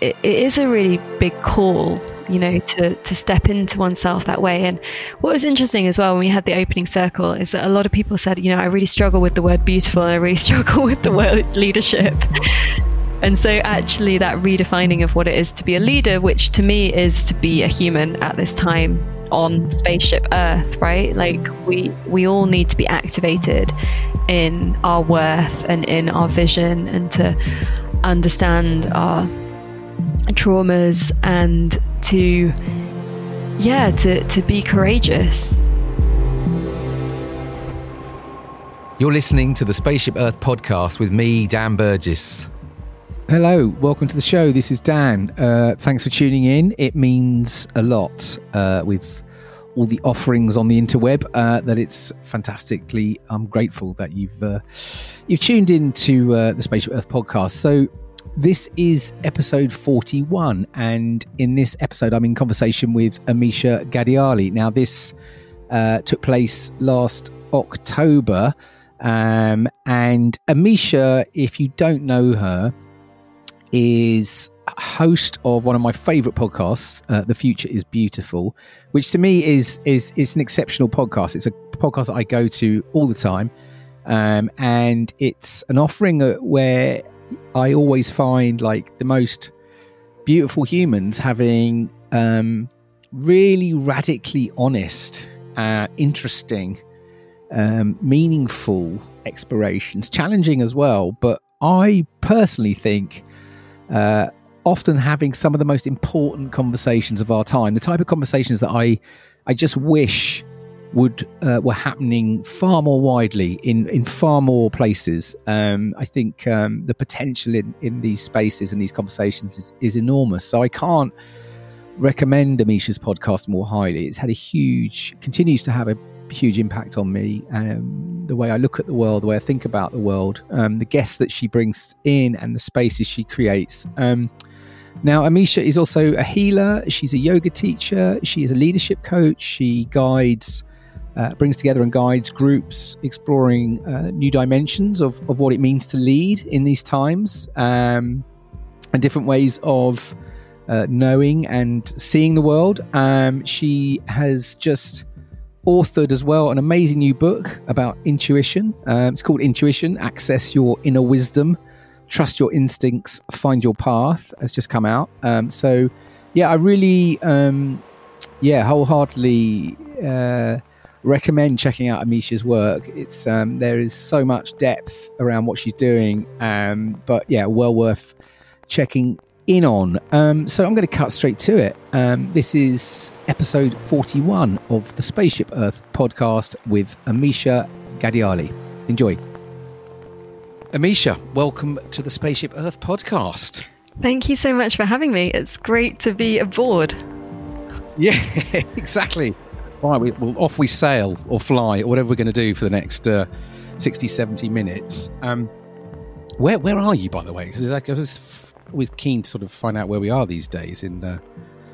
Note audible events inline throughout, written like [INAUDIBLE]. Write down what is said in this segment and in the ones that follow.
it, is a really big call you know to to step into oneself that way. And what was interesting as well when we had the opening circle is that a lot of people said you know i really struggle with the word beautiful and i really [LAUGHS] struggle with the word leadership. [LAUGHS] And so actually that redefining of what it is to be a leader which to me is to be a human at this time on spaceship earth right? Like we we all need to be activated in our worth and in our vision and to understand our traumas and to yeah to to be courageous You're listening to the Spaceship Earth podcast with me, Dan Burgess. Hello, welcome to the show. This is Dan. Uh, thanks for tuning in. It means a lot uh, with all the offerings on the interweb uh, that it's fantastically. I'm grateful that you've uh, you've tuned in to uh, the Spaceship Earth podcast. So this is episode 41, and in this episode, I'm in conversation with Amisha Ghadiali. Now, this uh, took place last October. Um, and Amisha, if you don't know her, is host of one of my favorite podcasts, uh, "The Future Is Beautiful," which to me is is is an exceptional podcast. It's a podcast that I go to all the time, um, and it's an offering uh, where I always find like the most beautiful humans having um, really radically honest, uh, interesting um, meaningful explorations, challenging as well. But I personally think uh, often having some of the most important conversations of our time, the type of conversations that I, I just wish would uh, were happening far more widely in in far more places. Um, I think um, the potential in in these spaces and these conversations is, is enormous. So I can't recommend Amisha's podcast more highly. It's had a huge, continues to have a huge impact on me. Um, the way I look at the world, the way I think about the world, um, the guests that she brings in, and the spaces she creates. Um, now, Amisha is also a healer. She's a yoga teacher. She is a leadership coach. She guides, uh, brings together and guides groups exploring uh, new dimensions of, of what it means to lead in these times um, and different ways of uh, knowing and seeing the world. Um, she has just authored as well an amazing new book about intuition. Um, it's called Intuition Access Your Inner Wisdom, Trust Your Instincts, Find Your Path. Has just come out. Um, so, yeah, I really, um, yeah, wholeheartedly uh, recommend checking out Amisha's work. It's um, there is so much depth around what she's doing, um, but yeah, well worth checking in on. Um, so I'm going to cut straight to it. Um, this is episode 41 of the Spaceship Earth podcast with Amisha Ghadiali. Enjoy. Amisha, welcome to the Spaceship Earth podcast. thank you so much for having me it's great to be aboard Yeah, [LAUGHS] exactly. Right, we, well, off we sail or fly or whatever we're going to do for the next uh, 60, 70 minutes. Um, where where are you, by the way? Because like, I was always keen to sort of find out where we are these days in uh,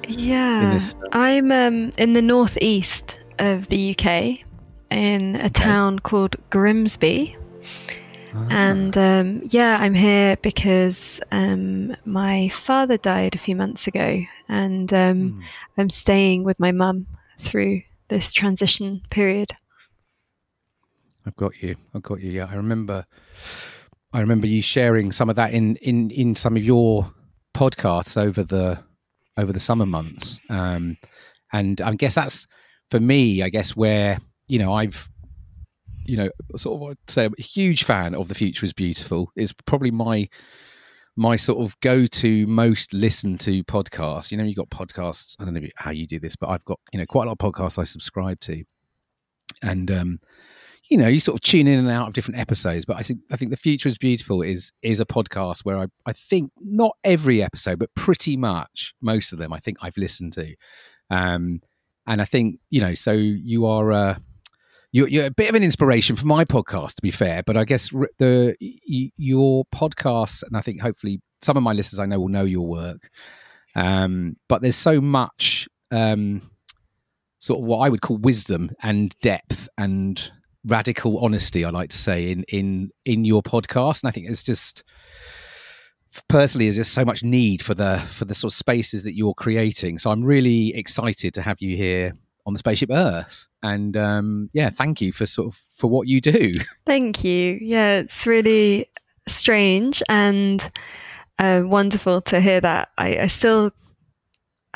yeah this- i'm um, in the northeast of the uk in a town called grimsby Ah. and um, yeah i'm here because um, my father died a few months ago and um, Hmm. i'm staying with my mum through this transition period I've got you. I've got you. Yeah, I remember. I remember you sharing some of that in in in some of your podcasts over the over the summer months. Um, and I guess that's for me. I guess where you know I've you know sort of I'd say I'm a huge fan of the future is beautiful is probably my my sort of go-to most listened to podcast. You know you've got podcasts i don't know how you do this but i've got you know quite a lot of podcasts i subscribe to. And um you know, you sort of tune in and out of different episodes, but I think I think the future is beautiful is is a podcast where I I think not every episode, but pretty much most of them I think I've listened to, um, and I think you know, so you are uh, you're, you're a bit of an inspiration for my podcast, to be fair. But I guess the your podcasts, and I think hopefully some of my listeners I know will know your work, um, but there's so much. Um, sort of what I would call wisdom and depth and radical honesty i like to say in in in your podcast and i think it's just personally is just so much need for the for the sort of spaces that you're creating. So I'm really excited to have you here on the spaceship Earth. And um, yeah, thank you for sort of for what you do. [LAUGHS] Thank you. Yeah, it's really strange and uh, wonderful to hear that. I, I still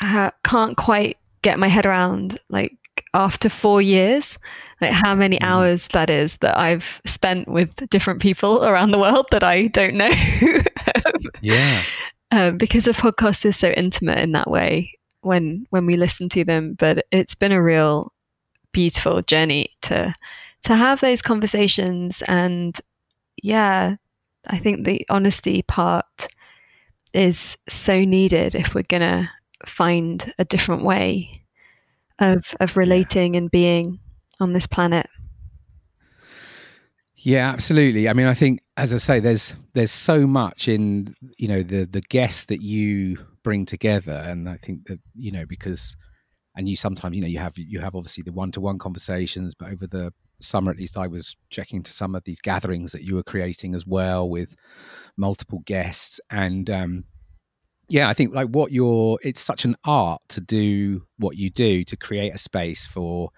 ha- can't quite get my head around like after four years like how many mm. hours that is that i've spent with different people around the world that i don't know [LAUGHS] yeah um, because a podcast is so intimate in that way when when we listen to them but it's been a real beautiful journey to to have those conversations and yeah i think the honesty part is so needed if we're gonna find a different way of of relating and being on this planet. Yeah, absolutely. I mean, I think, as I say, there's there's so much in you know the the guests that you bring together, and I think that you know because, and you sometimes you know you have you have obviously the one to one conversations, but over the summer at least, I was checking to some of these gatherings that you were creating as well with multiple guests, and um, yeah, I think like what you're, it's such an art to do what you do to create a space for,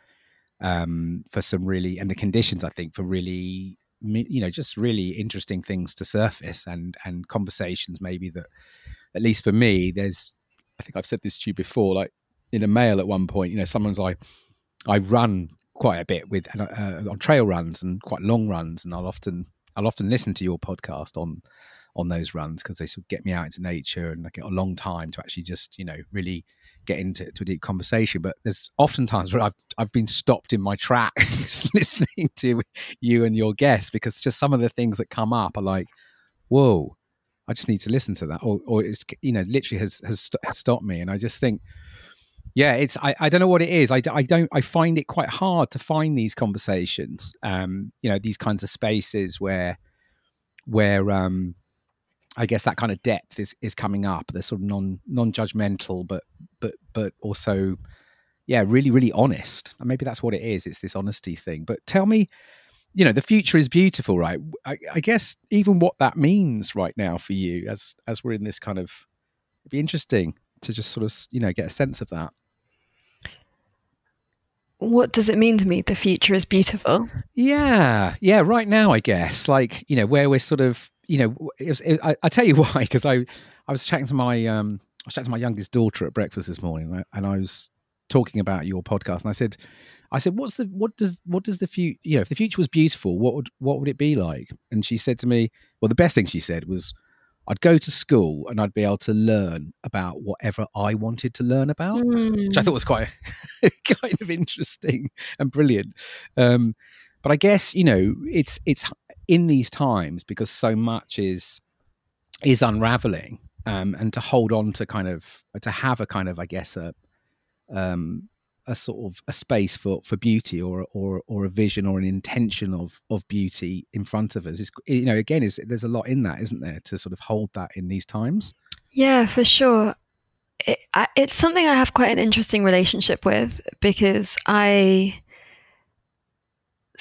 um, for some really, and the conditions I think for really, you know, just really interesting things to surface and and conversations maybe that, at least for me, there's, I think I've said this to you before, like in a mail at one point, you know, someone's I I run quite a bit with uh, on trail runs and quite long runs, and I'll often I'll often listen to your podcast on on those runs because they sort of get me out into nature and I get a long time to actually just you know really get into to a deep conversation. But there's often times where I've I've been stopped in my tracks [LAUGHS] listening to you and your guests because just some of the things that come up are like, whoa, I just need to listen to that, or or it's you know literally has has, has stopped me, and I just think. Yeah, it's I, I don't know what it is. I, I don't I find it quite hard to find these conversations. Um, you know, these kinds of spaces where where um I guess that kind of depth is is coming up. They're sort of non non judgmental, but but but also, yeah, really really honest. And maybe that's what it is. It's this honesty thing. But tell me, you know, the future is beautiful, right? I, I guess even what that means right now for you, as as we're in this kind of, it'd be interesting to just sort of you know get a sense of that. What does it mean to me? The future is beautiful. Yeah, yeah. Right now, I guess, like you know, where we're sort of you know, it was, it, I, I tell you [LAUGHS] why because I I was chatting to my um I was chatting to my youngest daughter at breakfast this morning, and I was talking about your podcast, and I said, I said, what's the what does what does the future you know if the future was beautiful, what would what would it be like? And she said to me, well, the best thing she said was. I'd go to school and I'd be able to learn about whatever I wanted to learn about, mm. which I hmm. thought was quite [LAUGHS] kind of interesting and brilliant. Um, but I guess you know it's it's in these times because so much is is unraveling um, and to hold on to kind of to have a kind of I guess a um, a sort of a space for for beauty or or or a vision or an intention of of beauty in front of us is you know again is there's a lot in that isn't there to sort of hold that in these times yeah for sure it, I, it's something i have quite an interesting relationship with because i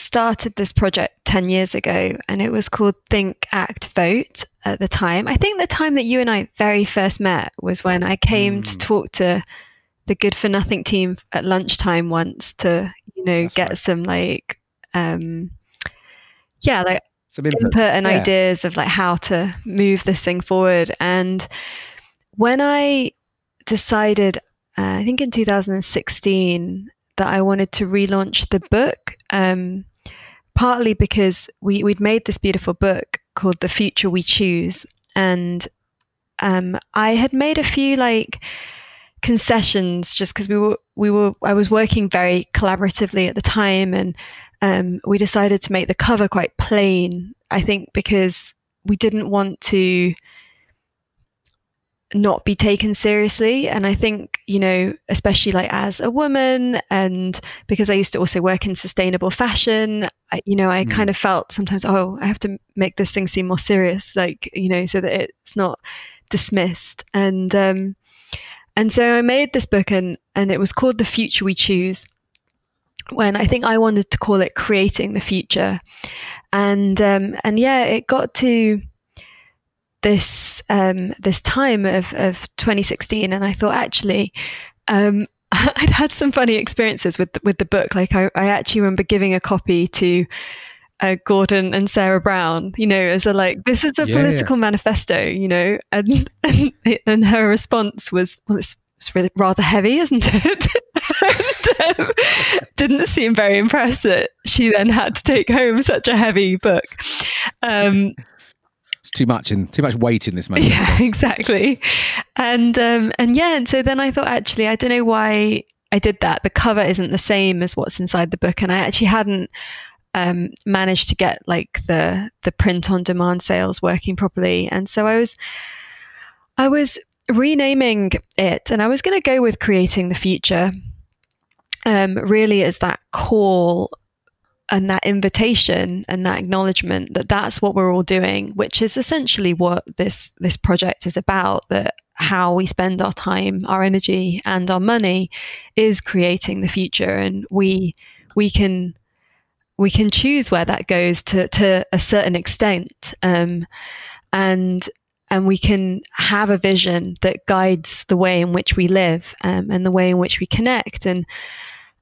started this project 10 years ago and it was called Think, Act, Vote at the time. I think the time that you and I very first met was when I came mm. to talk to the Good for Nothing team at lunchtime once to, you know, That's get right. some like, um, yeah, like some input, input and yeah. ideas of like how to move this thing forward. And when I decided, uh, I think in 2016, that I wanted to relaunch the book. Um, partly because we, we'd made this beautiful book called The Future We Choose. And um, I had made a few like concessions just because we were we were I was working very collaboratively at the time and um, we decided to make the cover quite plain I think because we didn't want to not be taken seriously. And I think, you know, especially like as a woman, and because I used to also work in sustainable fashion, I, you know, I mm. kind of felt sometimes, oh, I have to make this thing seem more serious, like, you know, so that it's not dismissed. And, um, and so I made this book and, and it was called The Future We Choose when I think I wanted to call it creating the future. And, um, and yeah, it got to, this um, this time of, of 2016, and I thought actually. Um, [LAUGHS] I'd had some funny experiences with with the book. Like I, I actually remember giving a copy to uh, Gordon and Sarah Brown, you know, as a like, this is a yeah, political yeah. manifesto, you know, and, [LAUGHS] and, and her response was, well, it's, it's really rather heavy, isn't it? [LAUGHS] and, um, didn't seem very impressed that she then had to take home such a heavy book. Um, it's too much in too much weight in this moment. [LAUGHS] Yeah, exactly. And um, and yeah, and so then I thought actually I don't know why I did that. The cover isn't the same as what's inside the book, and I actually hadn't um, managed to get like the the print on demand sales working properly, and so I was I was renaming it, and I was going to go with creating the future. Um, really, as that call and that invitation and that acknowledgement that that's what we're all doing, which is essentially what this this project is about. That how we spend our time, our energy, and our money is creating the future, and we we can we can choose where that goes to, to a certain extent. Um, and and we can have a vision that guides the way in which we live um, and the way in which we connect and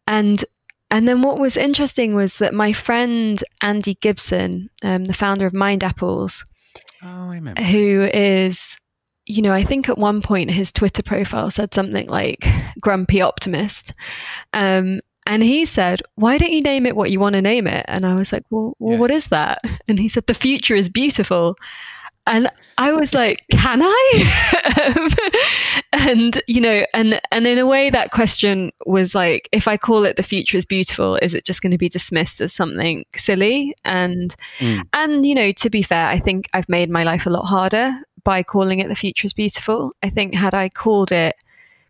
and and then what was interesting was that my friend Andy Gibson, um, the founder of Mindapples, oh, who is, you know, I think at one point his Twitter profile said something like "grumpy optimist," um, and he said, Why don't you name it what you want to name it? And I was like, Well, well yeah. what is that? [LAUGHS] And he said, The future is beautiful. And I was like, Can I? [LAUGHS] and, you know, and, and in a way, that question was like, If I call it The future is beautiful, is it just going to be dismissed as something silly? And, mm. and, you know, to be fair, I think I've made my life a lot harder by calling it The future is beautiful. I think had I called it,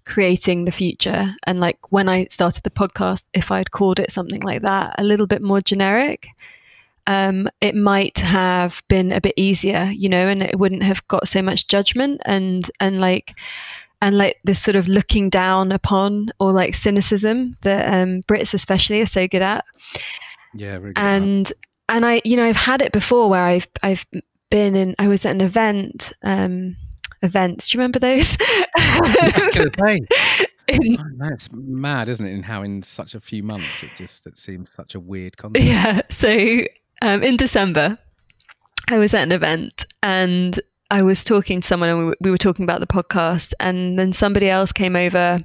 creating the future. And like when I started the podcast, if I'd called it something like that, a little bit more generic, um, it might have been a bit easier, you know, and it wouldn't have got so much judgment and and like and like this sort of looking down upon or like cynicism that um, Brits especially are so good at. Yeah, really and and I, you know, I've had it before where I've I've been in. I was at an event. Um, events. Do you remember those? [LAUGHS] [LAUGHS] in, oh, that's mad, isn't it? In how in such a few months it just it seems such a weird concept. Yeah. So um, in December, I was at an event and I was talking to someone, and we, we were talking about the podcast, and then somebody else came over.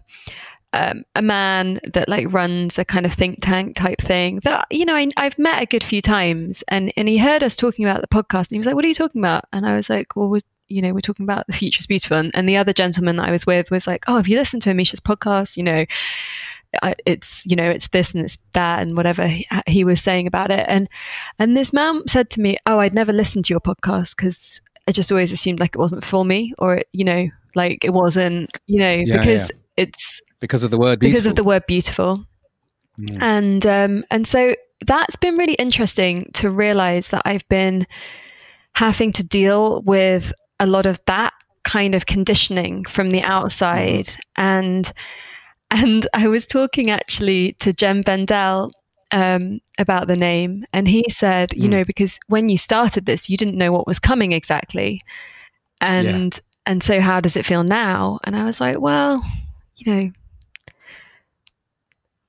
Um, a man that like runs a kind of think tank type thing that you know I, have met a good few times and and he heard us talking about the podcast and he was like what are you talking about and I was like well we're you know, we're talking about the future is beautiful. And, and the other gentleman that I was with was like, oh, have you listened to Amisha's podcast? You know, it's you know it's this and it's that and whatever he, he, was saying about it and and this man said to me oh i'd never listened to your podcast because i just always assumed like it wasn't for me or you know like it wasn't you know yeah, because yeah. it's because of the word beautiful. because of the word beautiful mm. and um and so that's been really interesting to realize that i've been having to deal with a lot of that kind of conditioning from the outside mm-hmm. and and [LAUGHS] I was talking actually to Jem Bendell um, about the name, and he said, mm. you know, because when you started this, you didn't know what was coming exactly, and yeah. and so how does it feel now? And I was like, well, you know,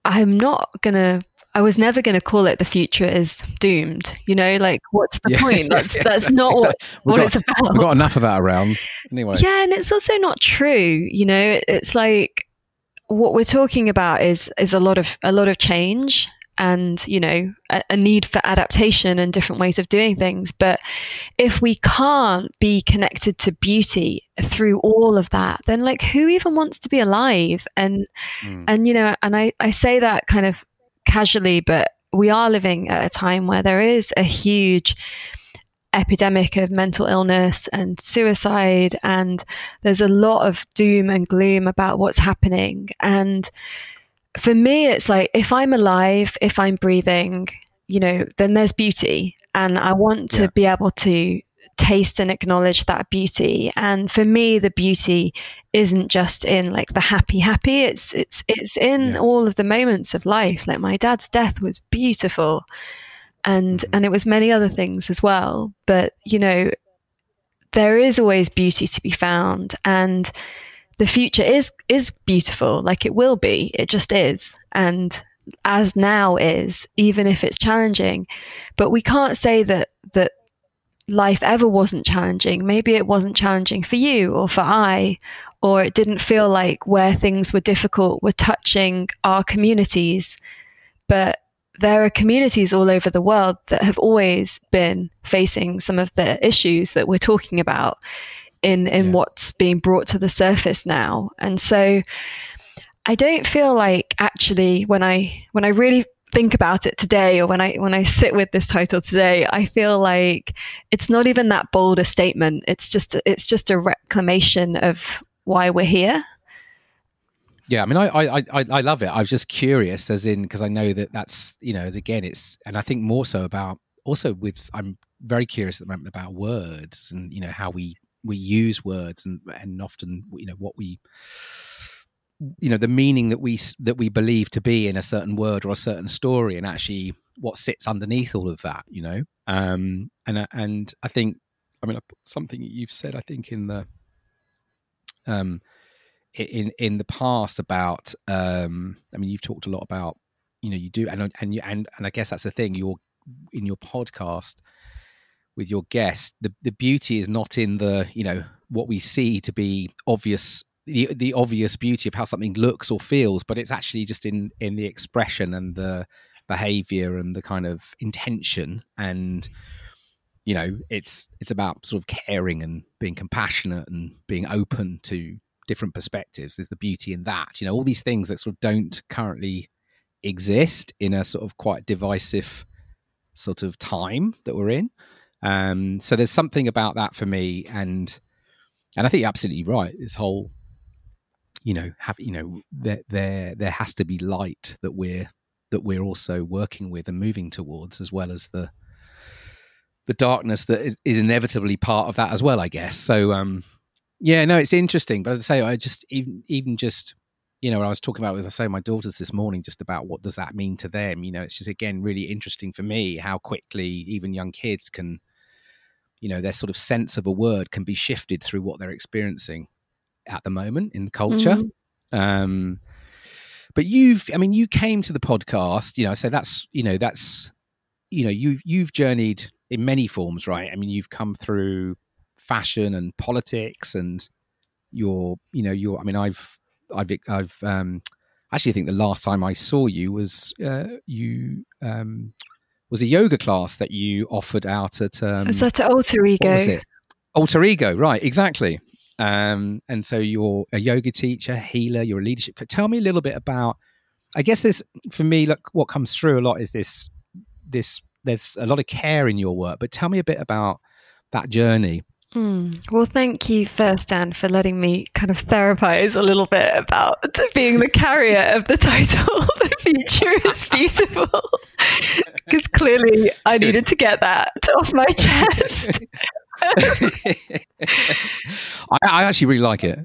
I'm not gonna I was never going to call it the future is doomed. You know, like what's the yeah, [LAUGHS] point? That's yeah, that's exactly, not what, what got, it's about. We've got enough of that around anyway. Yeah, and it's also not true. You know, it's like what we're talking about is is a lot of a lot of change and you know a, a, need for adaptation and different ways of doing things but if we can't be connected to beauty through all of that then like who even wants to be alive and mm. and you know and i i say that kind of casually, but we are living at a time where there is a huge epidemic of mental illness and suicide, and there's a lot of doom and gloom about what's happening. And for me, it's like if I'm alive, if I'm breathing, you know, then there's beauty. And I want to yeah. be able to taste and acknowledge that beauty. And for me, the beauty isn't just in like the happy happy. It's it's it's in yeah. all of the moments of life. Like my dad's death was beautiful, and mm-hmm. and it was many other things as well. But you know, there is always beauty to be found and the future is is beautiful like it will be it just is and as now is even if it's challenging but we can't say that that life ever wasn't challenging maybe it wasn't challenging for you or for I or it didn't feel like where things were difficult were touching our communities but there are communities all over the world that have always been facing some of the issues that we're talking about in in yeah. what's being brought to the surface now. And so I don't feel like actually when I when I really think about it today or when I when I sit with this title today, I feel like it's not even that bold a statement. It's just it's just a reclamation of why we're here yeah, I mean, I, I, I, I love it. I was just curious, as in, because I know that that's, you know, as again, it's, and I think more so about, also with, I'm very curious at the moment about words and, you know, how we, we use words and, and often, you know, what we, you know, the meaning that we, that we believe to be in a certain word or a certain story and actually what sits underneath all of that, you know? Um, and, and I think, I mean, something you've said, I think in the, um, in in the past about um i mean you've talked a lot about you know you do and and you and and i guess that's the thing you're in your podcast with your guest the the beauty is not in the you know what we see to be obvious the the obvious beauty of how something looks or feels but it's actually just in in the expression and the behavior and the kind of intention and you know it's it's about sort of caring and being compassionate and being open to different perspectives. There's the beauty in that. You know, all these things that sort of don't currently exist in a sort of quite divisive sort of time that we're in. Um, so there's something about that for me, and and I think you're absolutely right. This whole, you know, have you know, there there there has to be light that we're that we're also working with and moving towards, as well as the the darkness that is, is inevitably part of that as well. I guess so. Um, yeah, no, it's interesting. But as I say, I just even even just you know, I was talking about with I say my daughters this morning just about what does that mean to them. You know, it's just again really interesting for me how quickly even young kids can, you know, their sort of sense of a word can be shifted through what they're experiencing at the moment in the culture. Mm-hmm. Um, but you've, I mean, you came to the podcast. You know, I so that's you know that's you know you you've journeyed in many forms, right? I mean, you've come through fashion and politics and your you know your i mean i've i've i've um actually I think the last time i saw you was uh, you um was a yoga class that you offered out at um was that at alter ego? alter ego right exactly. Um and so you're a yoga teacher healer you're a leadership tell me a little bit about i guess this for me look what comes through a lot is this this there's a lot of care in your work but tell me a bit about that journey Mm. Well, thank you first, Dan, for letting me kind of therapize a little bit about being the carrier of the title [LAUGHS] "The Future Is Beautiful," [LAUGHS] because clearly it's I good. needed to get that off my chest. [LAUGHS] I, I, actually really like it.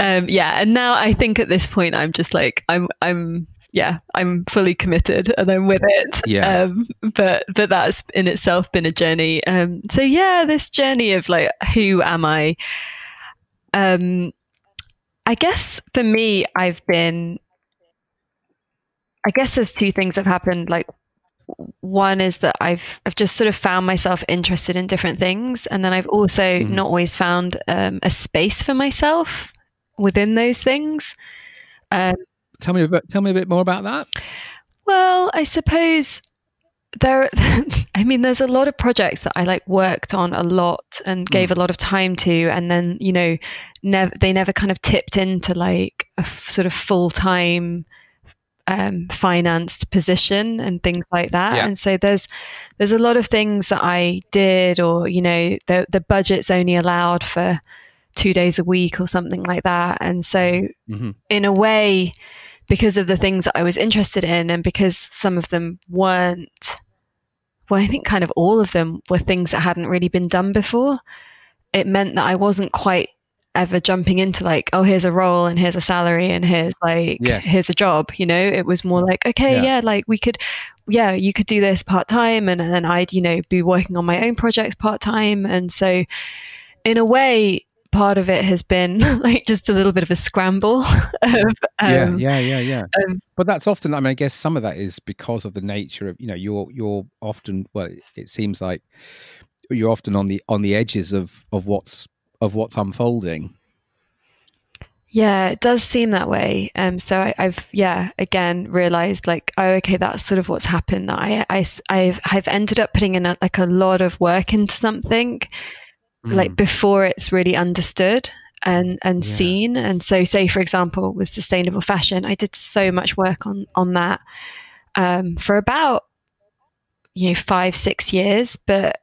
um, yeah, and now I think at this point I'm just like I'm I'm yeah, I'm fully committed and I'm with it. Yeah. Um, but but that's in itself been a journey. Um, so yeah, this journey of like who am I? Um, I guess for me, I've been. I guess there's two things have happened. Like one is that I've I've just sort of found myself interested in different things, and then I've also mm-hmm. not always found um, a space for myself within those things. Um, Tell me a bit. Tell me a bit more about that. Well, I suppose there. [LAUGHS] I mean, there's a lot of projects that I like worked on a lot and gave mm. a lot of time to, and then you know, never they never kind of tipped into like a f- sort of full time. Um, financed position and things like that. Yeah. And so there's there's a lot of things that I did, or you know, the the budget's only allowed for two days a week or something like that. And so, mm-hmm. in a way, because of the things that I was interested in and because some of them weren't well, I think kind of all of them were things that hadn't really been done before. It meant that I wasn't quite ever jumping into like, oh, here's a role and here's a salary and here's like, Yes. here's a job. You know, it was more like, okay, Yeah. yeah, like we could, yeah, you could do this part time, and, then I'd, you know, be working on my own projects part time. And so, in a way, part of it has been [LAUGHS] like just a little bit of a scramble [LAUGHS] of, yeah, um, yeah, yeah, yeah. um, but that's often. I mean, I guess some of that is because of the nature of you know you're you're often well. It seems like you're often on the on the edges of of what's of what's unfolding. Yeah, it does seem that way. Um, so I, I've yeah again realized like oh okay that's sort of what's happened. I I I've I've ended up putting in a, like a lot of work into something like before it's really understood and and Yeah. seen. And so say for example with sustainable fashion, I did so much work on on that um, for about you know five six years, but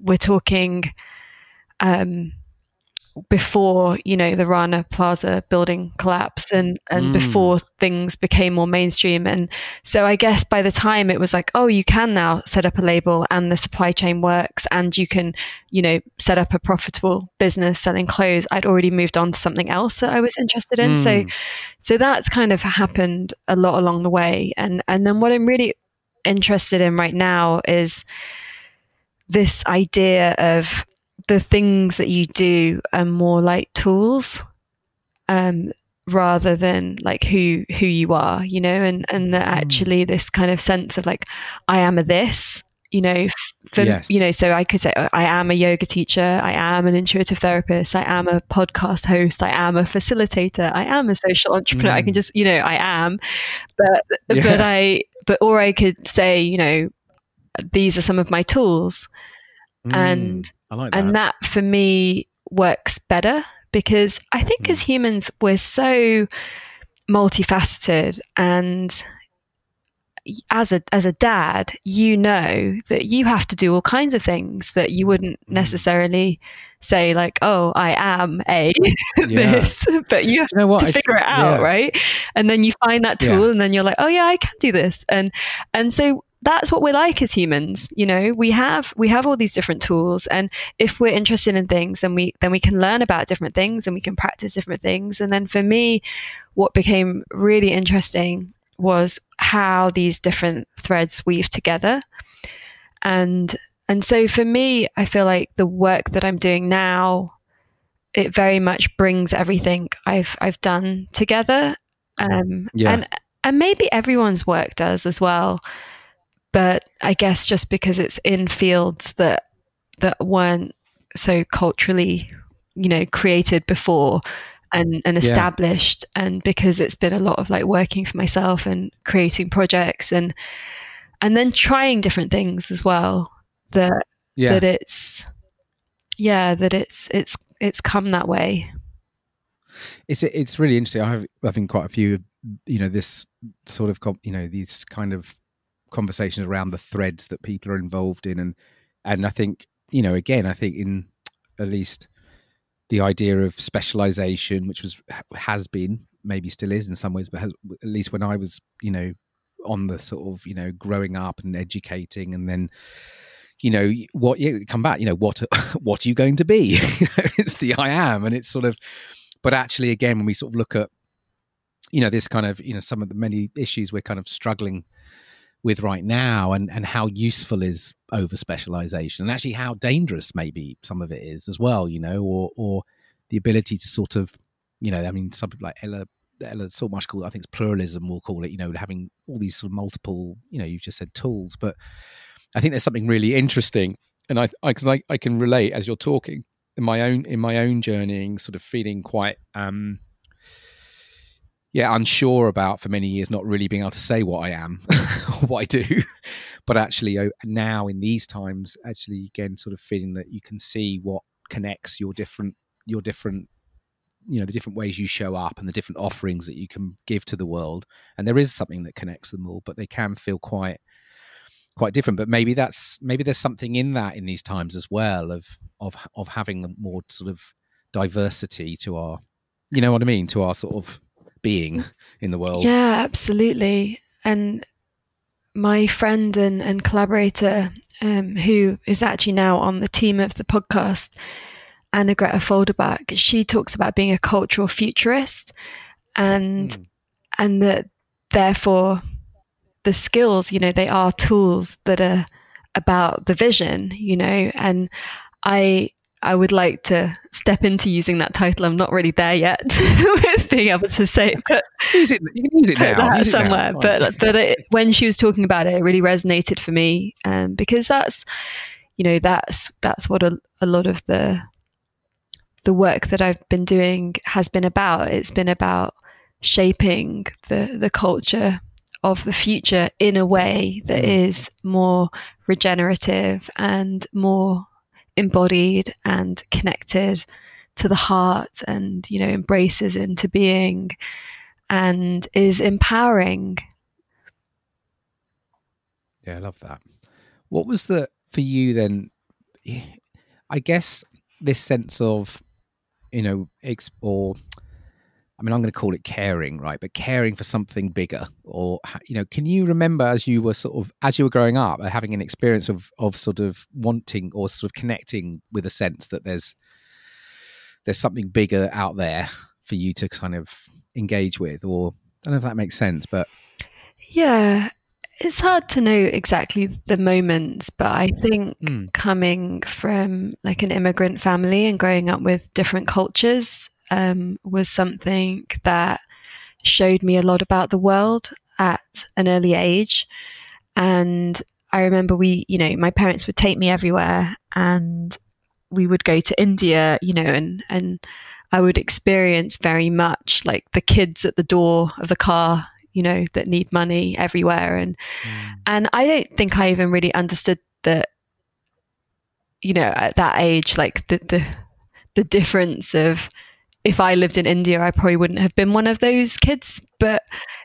we're talking. Um, before you know the Rana Plaza building collapse and and Mm. before things became more mainstream and so I guess by the time it was like oh you can now set up a label and the supply chain works and you can you know set up a profitable business selling clothes I'd already moved on to something else that I was interested in so Mm. so that's kind of happened a lot along the way and and then what I'm really interested in right now is this idea of the things that you do are more like tools um, rather than like who who you are you know and and that actually this kind of sense of like i am a this you know for, Yes. you know so i could say oh, i am a yoga teacher i am an intuitive therapist i am a podcast host i am a facilitator i am a social entrepreneur i can Mm. just you know i am but but i but or i could say you know these are some of my tools and Mm. I like that. and that for me works better because I think Mm. as humans we're so multifaceted and as a as a dad you know that you have to do all kinds of things that you wouldn't Mm. necessarily say like oh I am a [LAUGHS] Yeah. this but you have you know what? to I figure it out yeah. right and then you find that Yeah. tool and then you're like oh yeah I can do this and and so that's what we're like as humans you know? We have we have all these different tools and if we're interested in things then we then we can learn about different things and we can practice different things. And then for me what became really interesting was how these different threads weave together. And and so for me i feel like the work that i'm doing now it very much brings everything i've i've done together. Um Yeah. and and maybe everyone's work does as well but i guess just because it's in fields that that weren't so culturally you know created before and and Yeah. established and because it's been a lot of like working for myself and creating projects and and then trying different things as well that yeah. that it's yeah that it's it's it's come that way It's it's really interesting. I have i've been quite a few you know this sort of you know these kind of conversations around the threads that people are involved in and and I think you know again I think in at least the idea of specialization which was has been maybe still is in some ways but has, at least when I was you know on the sort of you know growing up and educating and then you know what you come back you know what [LAUGHS] what are you going to be? [LAUGHS] It's the i am and it's sort of but actually again when we sort of look at you know this kind of you know some of the many issues we're kind of struggling with right now and and how useful is over specialization and actually how dangerous maybe some of it is as well you know or or the ability to sort of you know i mean some people like ella ella so much called i think it's pluralism we'll call it you know having all these sort of multiple you know you've just said tools. But i think there's something really interesting and i because I, I can relate as you're talking in my own in my own journeying sort of feeling quite um yeah unsure about for many years not really being able to say what i am [LAUGHS] or what i do. But actually now in these times actually again sort of feeling that you can see what connects your different your different you know the different ways you show up and the different offerings that you can give to the world. And there is something that connects them all but they can feel quite quite different. But maybe that's maybe there's something in that in these times as well of of of having more sort of diversity to our you know what i mean? To our sort of being in the world Yeah, absolutely. And my friend and, and collaborator, um, who is actually now on the team of the podcast, Anna Greta Folderbach, she talks about being a cultural futurist and mm. and that therefore the skills, you know, they are tools that are about the vision, you know, and I I would like to step into using that title. I'm not really there yet [LAUGHS] with being able to say it, but use it. You can use it [LAUGHS] now. Use somewhere. It now. But but it, when she was talking about it, it really resonated for me um, because that's you know that's that's what a, a lot of the the work that I've been doing has been about. It's been about shaping the the culture of the future in a way that mm. more regenerative and more embodied and connected to the heart and you know embraces into being and is empowering. Yeah i love that. What was the for you then i guess this sense of you know or I mean, I'm going to call it caring, right? But caring for something bigger, or you know, can you remember as you were sort of as you were growing up, uh, having an experience of of sort of wanting or sort of connecting with a sense that there's there's something bigger out there for you to kind of engage with, or I don't know if that makes sense, but yeah, it's hard to know exactly the moments, but I think mm. coming from like an immigrant family and growing up with different cultures um, was something that showed me a lot about the world at an early age. And I remember we, you know, my parents would take me everywhere and we would go to India, you know, and, and I would experience very much like the kids at the door of the car, you know, that need money everywhere. And, mm. and I don't think I even really understood that, you know, at that age, like the, the, the difference of if I lived in India, I probably wouldn't have been one of those kids. But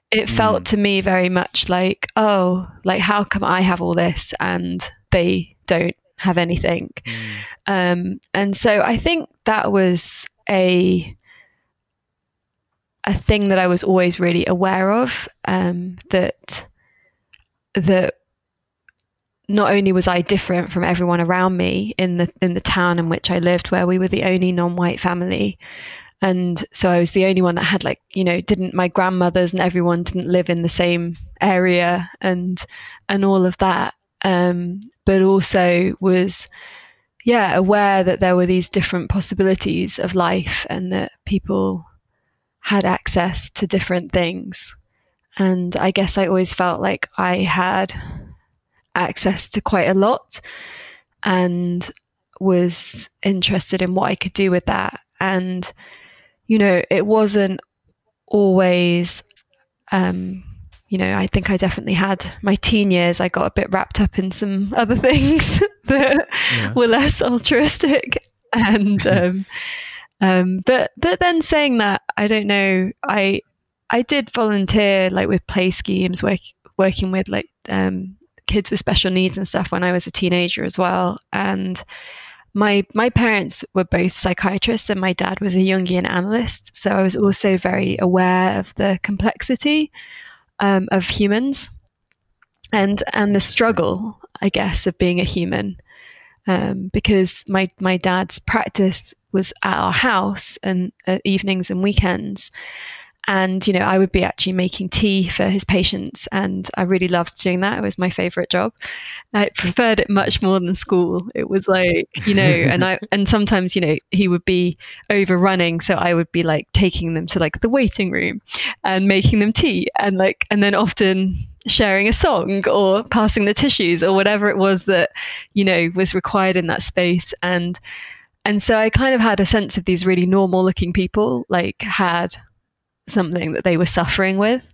it felt mm. to me very much like, oh, like how come I have all this and they don't have anything? Mm. Um, and so I think that was a a thing that I was always really aware of. Um, that that not only was I different from everyone around me in the in the town in which I lived, where we were the only non-white family, and so I was the only one that had like you know didn't my grandmothers and everyone didn't live in the same area and and all of that. Um, but also was yeah aware that there were these different possibilities of life and that people had access to different things. And I guess I always felt like I had access to quite a lot and was interested in what I could do with that. And you know, it wasn't always, um, you know, I think I definitely had my teen years. I got a bit wrapped up in some [LAUGHS] other things [LAUGHS] that yeah. were less altruistic, [LAUGHS] and um, um, but but then saying that, I don't know. I I did volunteer like with play schemes, work, working with like um, kids with special needs and stuff when I was a teenager as well, and my my parents were both psychiatrists and my dad was a Jungian analyst, so I was also very aware of the complexity um, of humans and and the struggle, I guess, of being a human. Um, because my my dad's practice was at our house and uh, evenings and weekends, and, you know, I would be actually making tea for his patients. And I really loved doing that. It was my favorite job. I preferred it much more than school. It was like, you know, and I, [LAUGHS] and sometimes, you know, he would be overrunning. So I would be like taking them to like the waiting room and making them tea and like, and then often sharing a song or passing the tissues or whatever it was that, you know, was required in that space. And, and so I kind of had a sense of these really normal looking people, like had something that they were suffering with.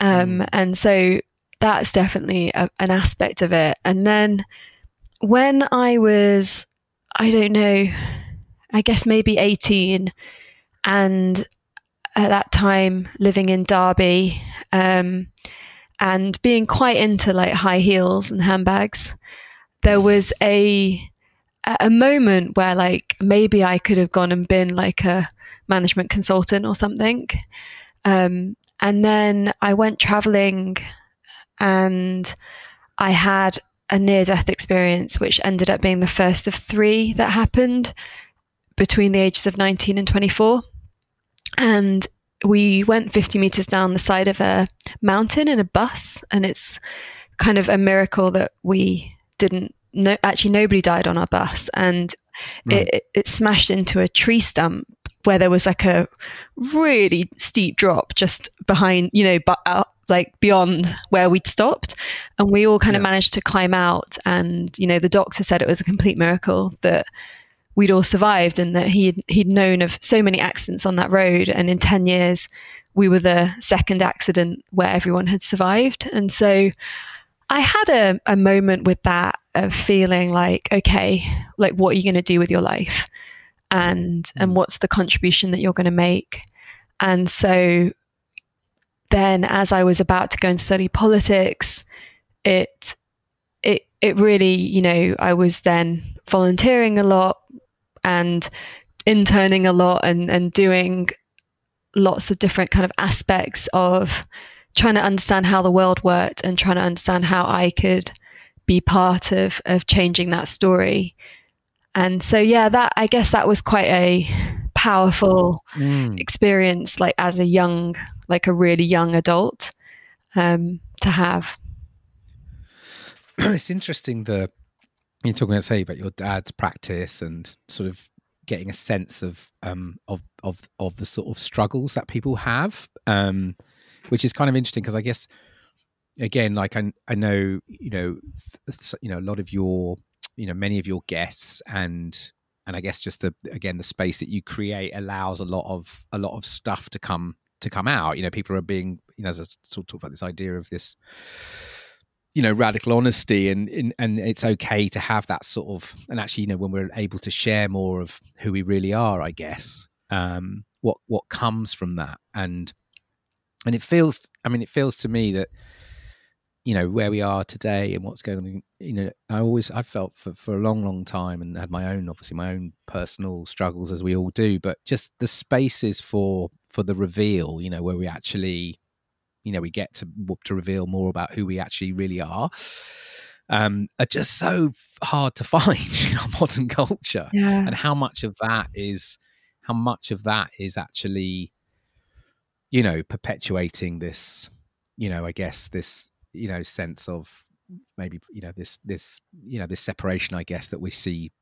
Um, mm. And so that's definitely a, an aspect of it. And then when I was, I don't know, I guess maybe 18, and at that time living in Derby, um, and being quite into like high heels and handbags, there was a a moment where like maybe I could have gone and been like a management consultant or something. Um, and then I went traveling and I had a near death experience, which ended up being the first of three that happened between the ages of 19 and 24. And we went 50 meters down the side of a mountain in a bus. And it's kind of a miracle that we didn't no, actually nobody died on our bus and right. it, it smashed into a tree stump where there was like a really steep drop just behind, you know, but out, like beyond where we'd stopped. And we all kind yeah. of managed to climb out. And, you know, the doctor said it was a complete miracle that we'd all survived and that he'd, he'd known of so many accidents on that road. And in 10 years, we were the second accident where everyone had survived. And so I had a, a moment with that of feeling like, okay, like what are you going to do with your life? And and mm. what's the contribution that you're going to make? And so then as I was about to go and study politics, it it it really, you know, I was then volunteering a lot and interning a lot and, and doing lots of different kind of aspects of trying to understand how the world worked and trying to understand how I could be part of of changing that story. And so yeah, that I guess that was quite a powerful mm. experience like as a young like a really young adult um to have. [CLEARS THROAT] it's interesting the you're talking about say about your dad's practice and sort of getting a sense of um of of of the sort of struggles that people have. Um which is kind of interesting because I guess again, like I I know you know you know a lot of your you know many of your guests and and I guess just the again the space that you create allows a lot of a lot of stuff to come to come out. You know, people are being you know as I sort of talk about this idea of this you know radical honesty and, and and it's okay to have that sort of and actually you know when we're able to share more of who we really are i guess um what what comes from that and and it feels i mean it feels to me that you know where we are today and what's going on you know i always i've felt for, for a long long time and had my own obviously my own personal struggles as we all do but just the spaces for for the reveal you know where we actually you know we get to to reveal more about who we actually really are um, are just so hard to [LAUGHS] find in our modern culture yeah. and how much of that is how much of that is actually you know, perpetuating this, you know, I guess this, you know, sense of maybe, you know, this, this, you know, this separation, I guess, that we see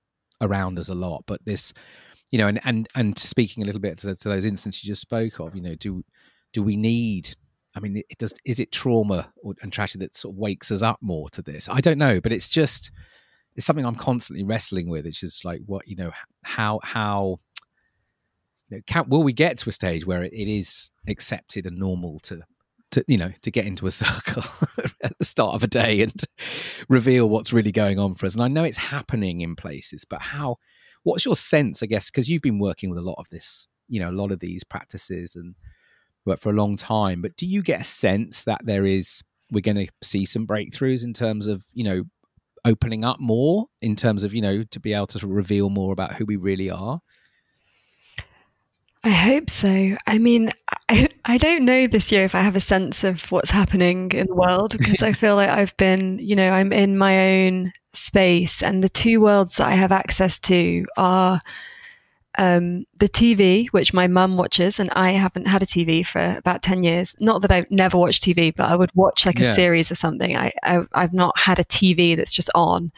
around us a lot. But this, you know, and and and speaking a little bit to, to those instances you just spoke of, you know, do do we need? I mean, it does. Is it trauma or, and tragedy that sort of wakes us up more to this? I don't know, but it's just it's something I'm constantly wrestling with. It's just like what you know, how how you know, can, will we get to a stage where it, it is accepted and normal to to you know to get into a [LAUGHS] circle at the start of a day and reveal what's really going on for us. And i know it's happening in places but how what's your sense i guess? Because you've been working with a lot of this you know a lot of these practices and work for a long time but do you get a sense that there is we're going to see some breakthroughs in terms of you know opening up more in terms of you know to be able to reveal more about who we really are I hope so. I mean, I, I don't know this year if I have a sense of what's happening in the world because I [LAUGHS] feel like I've been, you know, I'm in my own space and the two worlds that I have access to are um, the TV, which my mum watches, and I haven't had a TV for about 10 years. Not that I've never watched TV, but I would watch like a yeah. series of something. I, I, I've not had a TV that's just on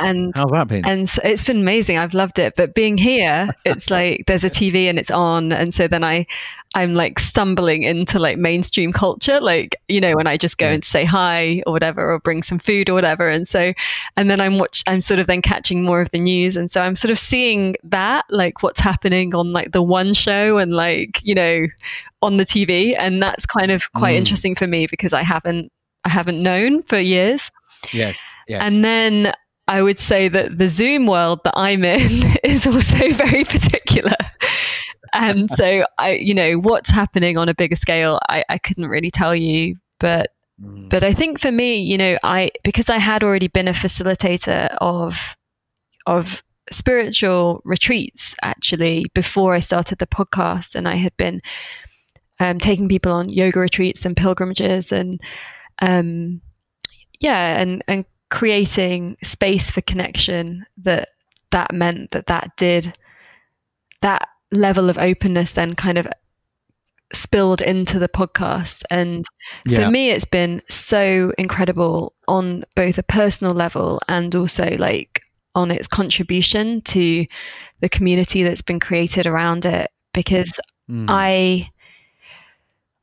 and how's that been? And so it's been amazing. I've loved it. But being here, it's [LAUGHS] like there's a TV and it's on, and so then I, I'm like stumbling into like mainstream culture, like you know when I just go yeah. and say hi or whatever, or bring some food or whatever, and so, and then I'm watch, I'm sort of then catching more of the news, and so I'm sort of seeing that like what's happening on like the one show and like you know on the TV, and that's kind of quite mm. interesting for me because I haven't I haven't known for years. Yes. Yes. And then I would say that the Zoom world that I'm in [LAUGHS] [LAUGHS] is also very particular. and so I, you know, what's happening on a bigger scale, I, I couldn't really tell you, but mm. but I think for me, you know, I because I had already been a facilitator of of spiritual retreats actually before I started the podcast, and I had been um, taking people on yoga retreats and pilgrimages, and um, yeah, and and creating space for connection that that meant that that did that level of openness then kind of spilled into the podcast. And Yeah. for me, it's been so incredible on both a personal level and also like on its contribution to the community that's been created around it. Because Mm. I,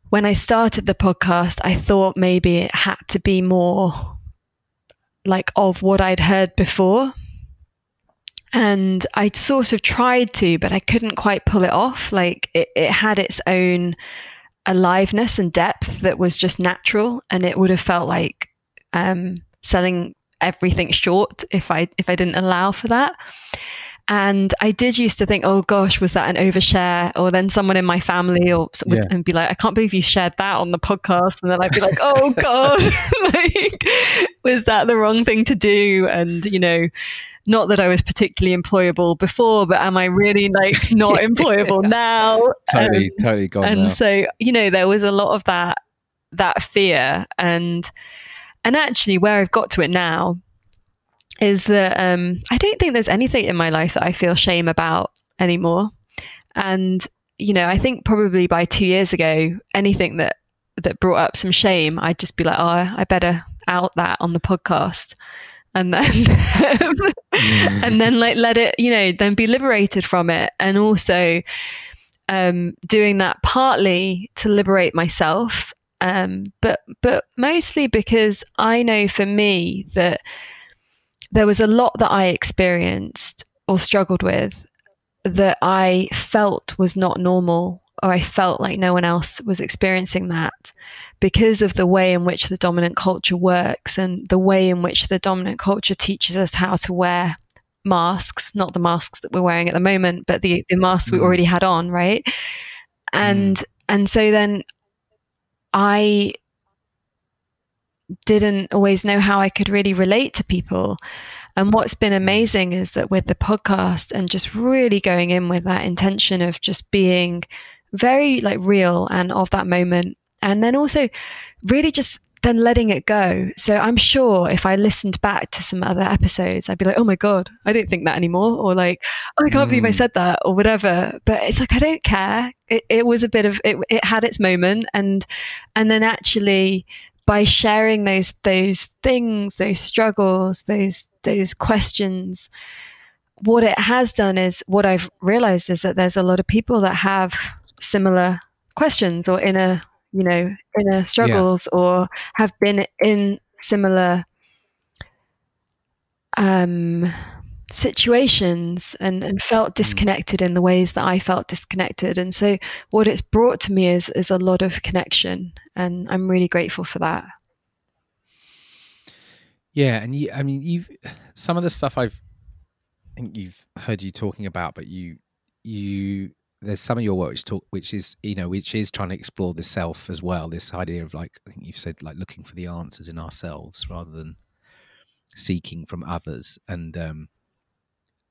when I started the podcast, I thought maybe it had to be more like of what I'd heard before. And I sort of tried to, but I couldn't quite pull it off. Like it, it had its own aliveness and depth that was just natural, and it would have felt like um, selling everything short if I if I didn't allow for that. And I did used to think, oh gosh, was that an overshare? Or then someone in my family or would, Yeah. and be like, I can't believe you shared that on the podcast. And then I'd be like, oh [LAUGHS] god, [LAUGHS] like was that the wrong thing to do? And you know, not that I was particularly employable before, but am I really like not [LAUGHS] employable now? totally, And- totally gone and now. so you know there was a lot of that that fear and and actually where i've got to it now is that um i don't think there's anything in my life that i feel shame about anymore. And you know i think probably by two years ago anything that that brought up some shame i'd just be like oh i better out that on the podcast. And then [LAUGHS] Mm. and then like let it you know then be liberated from it. And also um doing that partly to liberate myself um but but mostly because i know for me that there was a lot that i experienced or struggled with that i felt was not normal or i felt like no one else was experiencing that because of the way in which the dominant culture works and the way in which the dominant culture teaches us how to wear masks, not the masks that we're wearing at the moment, but the, the masks we Mm. already had on, right? And and so then I didn't always know how I could really relate to people. And what's been amazing is that with the podcast and just really going in with that intention of just being very like real and of that moment and then also really just then letting it go. So I'm sure if I listened back to some other episodes, I'd be like, oh my God, I don't think that anymore. Or like, oh, I can't believe I Mm. said that or whatever. But it's like, I don't care. It, it was a bit of, it, it had its moment. And, and then actually by sharing those, those things, those struggles, those, those questions, what it has done is what I've realized is that there's a lot of people that have similar questions or inner you know inner struggles or have been in similar um situations and and felt disconnected in the ways that I felt disconnected. And so what it's brought to me is is a lot of connection and I'm really grateful for that. Yeah, and you, I mean, you've some of the stuff I've, I think you've heard you talking about, but you, you, there's some of your work which talk, which is you know, which is trying to explore the self as well. This idea of like, I think you've said like looking for the answers in ourselves rather than seeking from others, and um,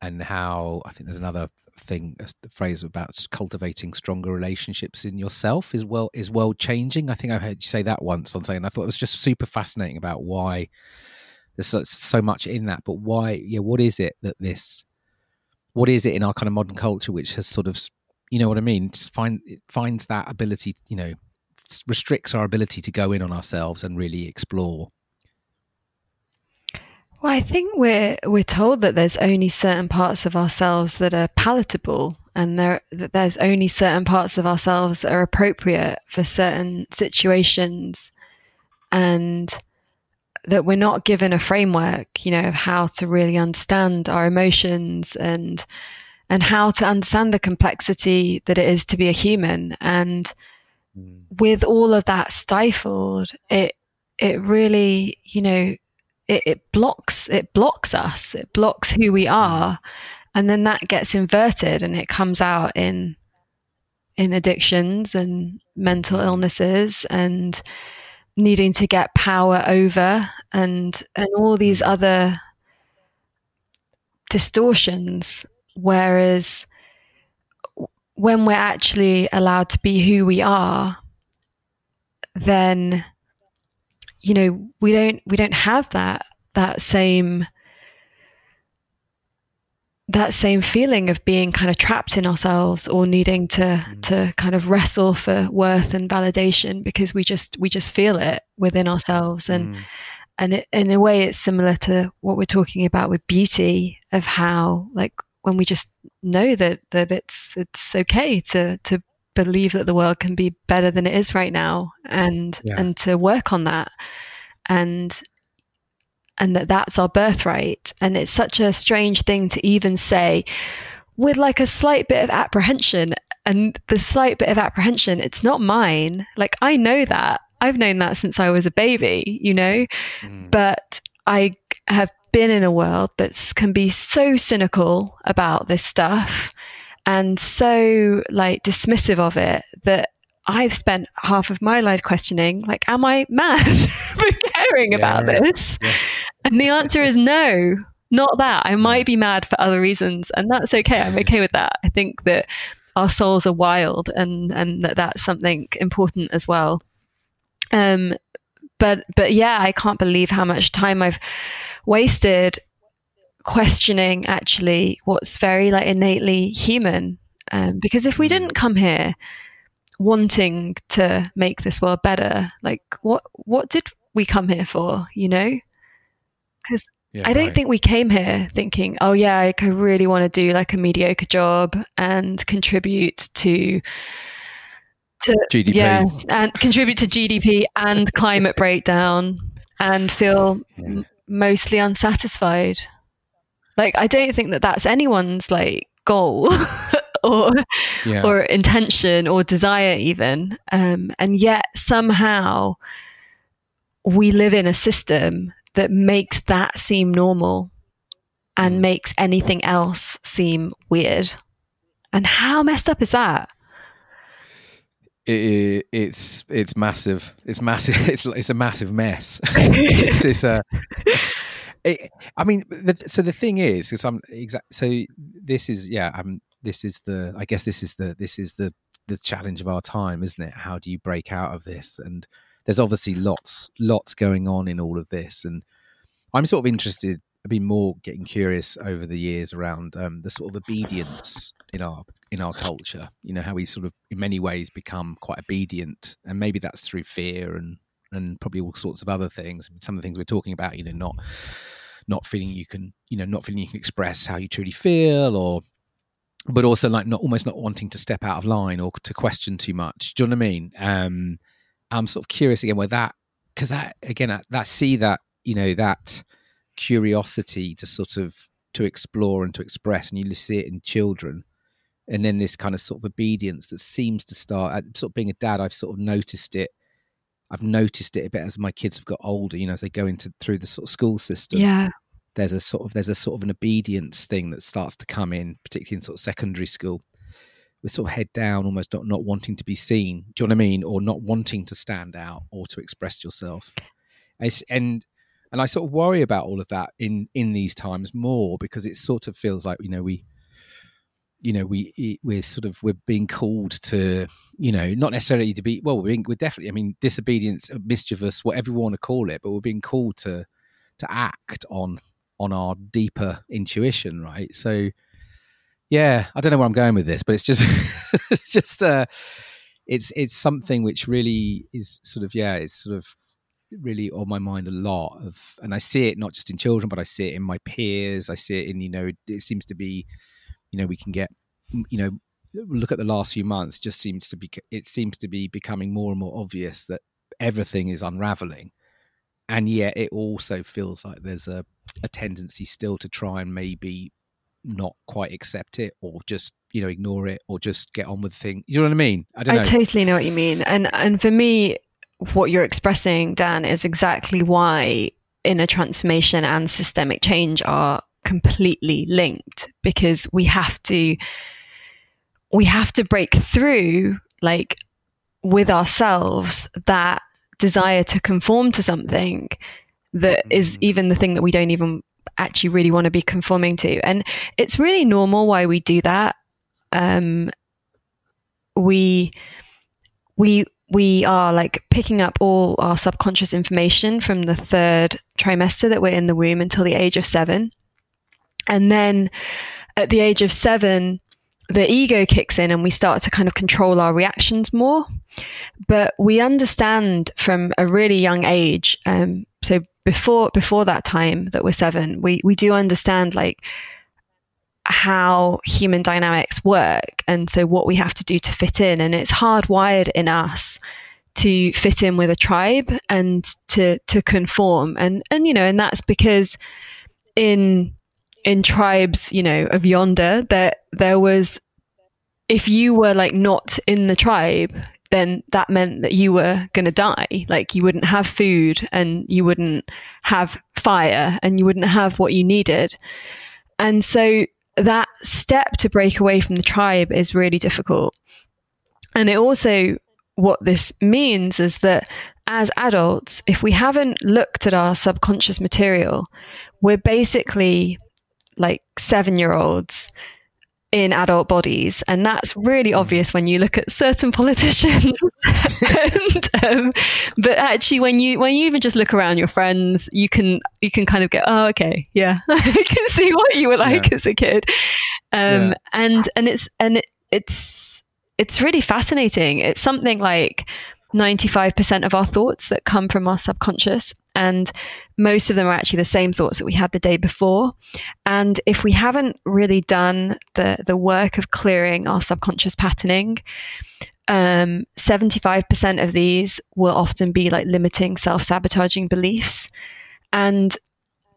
and how I think there's another thing, a phrase about cultivating stronger relationships in yourself is well is world changing. I think I heard you say that once on saying I thought it was just super fascinating about why there's so, so much in that but why yeah what is it that this what is it in our kind of modern culture which has sort of you know what i mean find finds that ability you know restricts our ability to go in on ourselves and really explore Well, I think we're we're told that there's only certain parts of ourselves that are palatable, and there that there's only certain parts of ourselves that are appropriate for certain situations, and that we're not given a framework, you know, of how to really understand our emotions and and how to understand the complexity that it is to be a human. And hmm. with all of that stifled, it it really, you know, it, it blocks it blocks us. It blocks who we hmm. are, and then that gets inverted, and it comes out in in addictions and mental illnesses and needing to get power over and and all these hmm. other distortions. Whereas when we're actually allowed to be who we are then you know we don't we don't have that that same that same feeling of being kind of trapped in ourselves or needing to mm. to kind of wrestle for worth and validation because we just we just feel it within ourselves and mm. and it, in a way it's similar to what we're talking about with beauty of how like when we just know that that it's it's okay to to believe that the world can be better than it is right now and yeah. and to work on that and and that that's our birthright. And it's such a strange thing to even say with like a slight bit of apprehension. And the slight bit of apprehension, it's not mine. Like I know that. I've known that since I was a baby, you know? Mm. But I have been in a world that can be so cynical about this stuff and so like dismissive of it that I've spent half of my life questioning, like, am I mad [LAUGHS] for caring yeah, about this? Yeah. And the answer is no, not that. I might be mad for other reasons, and that's okay. I'm okay with that. I think that our souls are wild, and and that that's something important as well. Um, but but yeah, I can't believe how much time I've wasted questioning actually what's very like innately human. Um, because if we didn't come here wanting to make this world better like what what did we come here for you know because yeah, I don't right. think we came here thinking, oh yeah, I really want to do like a mediocre job and contribute to to GDP. Yeah, and contribute to GDP and climate breakdown and feel yeah. m- mostly unsatisfied. Like I don't think that that's anyone's like goal [LAUGHS] or yeah. or intention or desire even. Um, and yet somehow we live in a system that makes that seem normal and makes anything else seem weird. And how messed up is that? It, it's it's massive. It's massive. [LAUGHS] It's it's a massive mess. [LAUGHS] It's, it's a it, I mean, the, so the thing is, because I'm exact. So this is, yeah, I'm this is the i guess this is the this is the the challenge of our time isn't it? How do you break out of this? And there's obviously lots lots going on in all of this. And i'm sort of interested i've been more getting curious over the years around um, the sort of obedience in our in our culture. You know how we sort of in many ways become quite obedient. And maybe that's through fear and and probably all sorts of other things. Some of the things we're talking about you know not not feeling you can you know not feeling you can express how you truly feel or but also like not almost not wanting to step out of line or to question too much. Do you know what I mean? Um, I'm sort of curious again where that because that again that see that you know that curiosity to sort of to explore and to express, and you see it in children, and then this kind of sort of obedience that seems to start. Sort of being a dad, I've sort of noticed it. I've noticed it a bit as my kids have got older. You know, as they go into through the sort of school system. Yeah there's a sort of there's a sort of an obedience thing that starts to come in, particularly in sort of secondary school. With sort of head down, almost not not wanting to be seen. Do you know what I mean? Or not wanting to stand out or to express yourself. It's, and and I sort of worry about all of that in in these times more because it sort of feels like you know we you know we we're sort of we're being called to you know not necessarily to be well we're, being, we're definitely i mean disobedience mischievous whatever you want to call it but we're being called to to act on on our deeper intuition, right? So, yeah, I don't know where I'm going with this, but it's just, [LAUGHS] it's just, uh, it's it's something which really is sort of, yeah, it's sort of really on my mind a lot of, and I see it not just in children, but I see it in my peers. I see it in, you know, it seems to be, you know, we can get, you know, look at the last few months. Just seems to be, it seems to be becoming more and more obvious that everything is unraveling. And yet it also feels like there's a, a tendency still to try and maybe not quite accept it or just you know ignore it or just get on with things you know what i mean? I don't know. i totally know what you mean. And and for me what you're expressing dan is exactly why inner transformation and systemic change are completely linked because we have to we have to break through like with ourselves that desire to conform to something that is mm. even the thing that we don't even actually really want to be conforming to. And it's really normal why we do that. Um, we we we are like picking up all our subconscious information from the third trimester that we're in the womb until the age of seven. And then at the age of seven, the ego kicks in and we start to kind of control our reactions more. But we understand from a really young age, um, so before before that time that we're seven, we we do understand like how human dynamics work and so what we have to do to fit in and it's hardwired in us to fit in with a tribe and to to conform and and you know and that's because in in tribes you know of yonder that there was if you were like not in the tribe then that meant that you were going to die. Like you wouldn't have food and you wouldn't have fire and you wouldn't have what you needed. And so that step to break away from the tribe is really difficult. And it also what this means is that as adults, if we haven't looked at our subconscious material, we're basically like seven year olds in adult bodies. And that's really hmm. obvious when you look at certain [LAUGHS] politicians. and, um, but actually when you when you even just look around your friends, you can you can kind of go, Oh, okay, yeah. [LAUGHS] I can see what you were like yeah. as a kid. Um, yeah. and and it's and it, it's it's really fascinating. It's something like 95% of our thoughts that come from our subconscious. And most of them are actually the same thoughts that we had the day before. And if we haven't really done the, the work of clearing our subconscious patterning, um, 75% of these will often be like limiting self sabotaging beliefs. And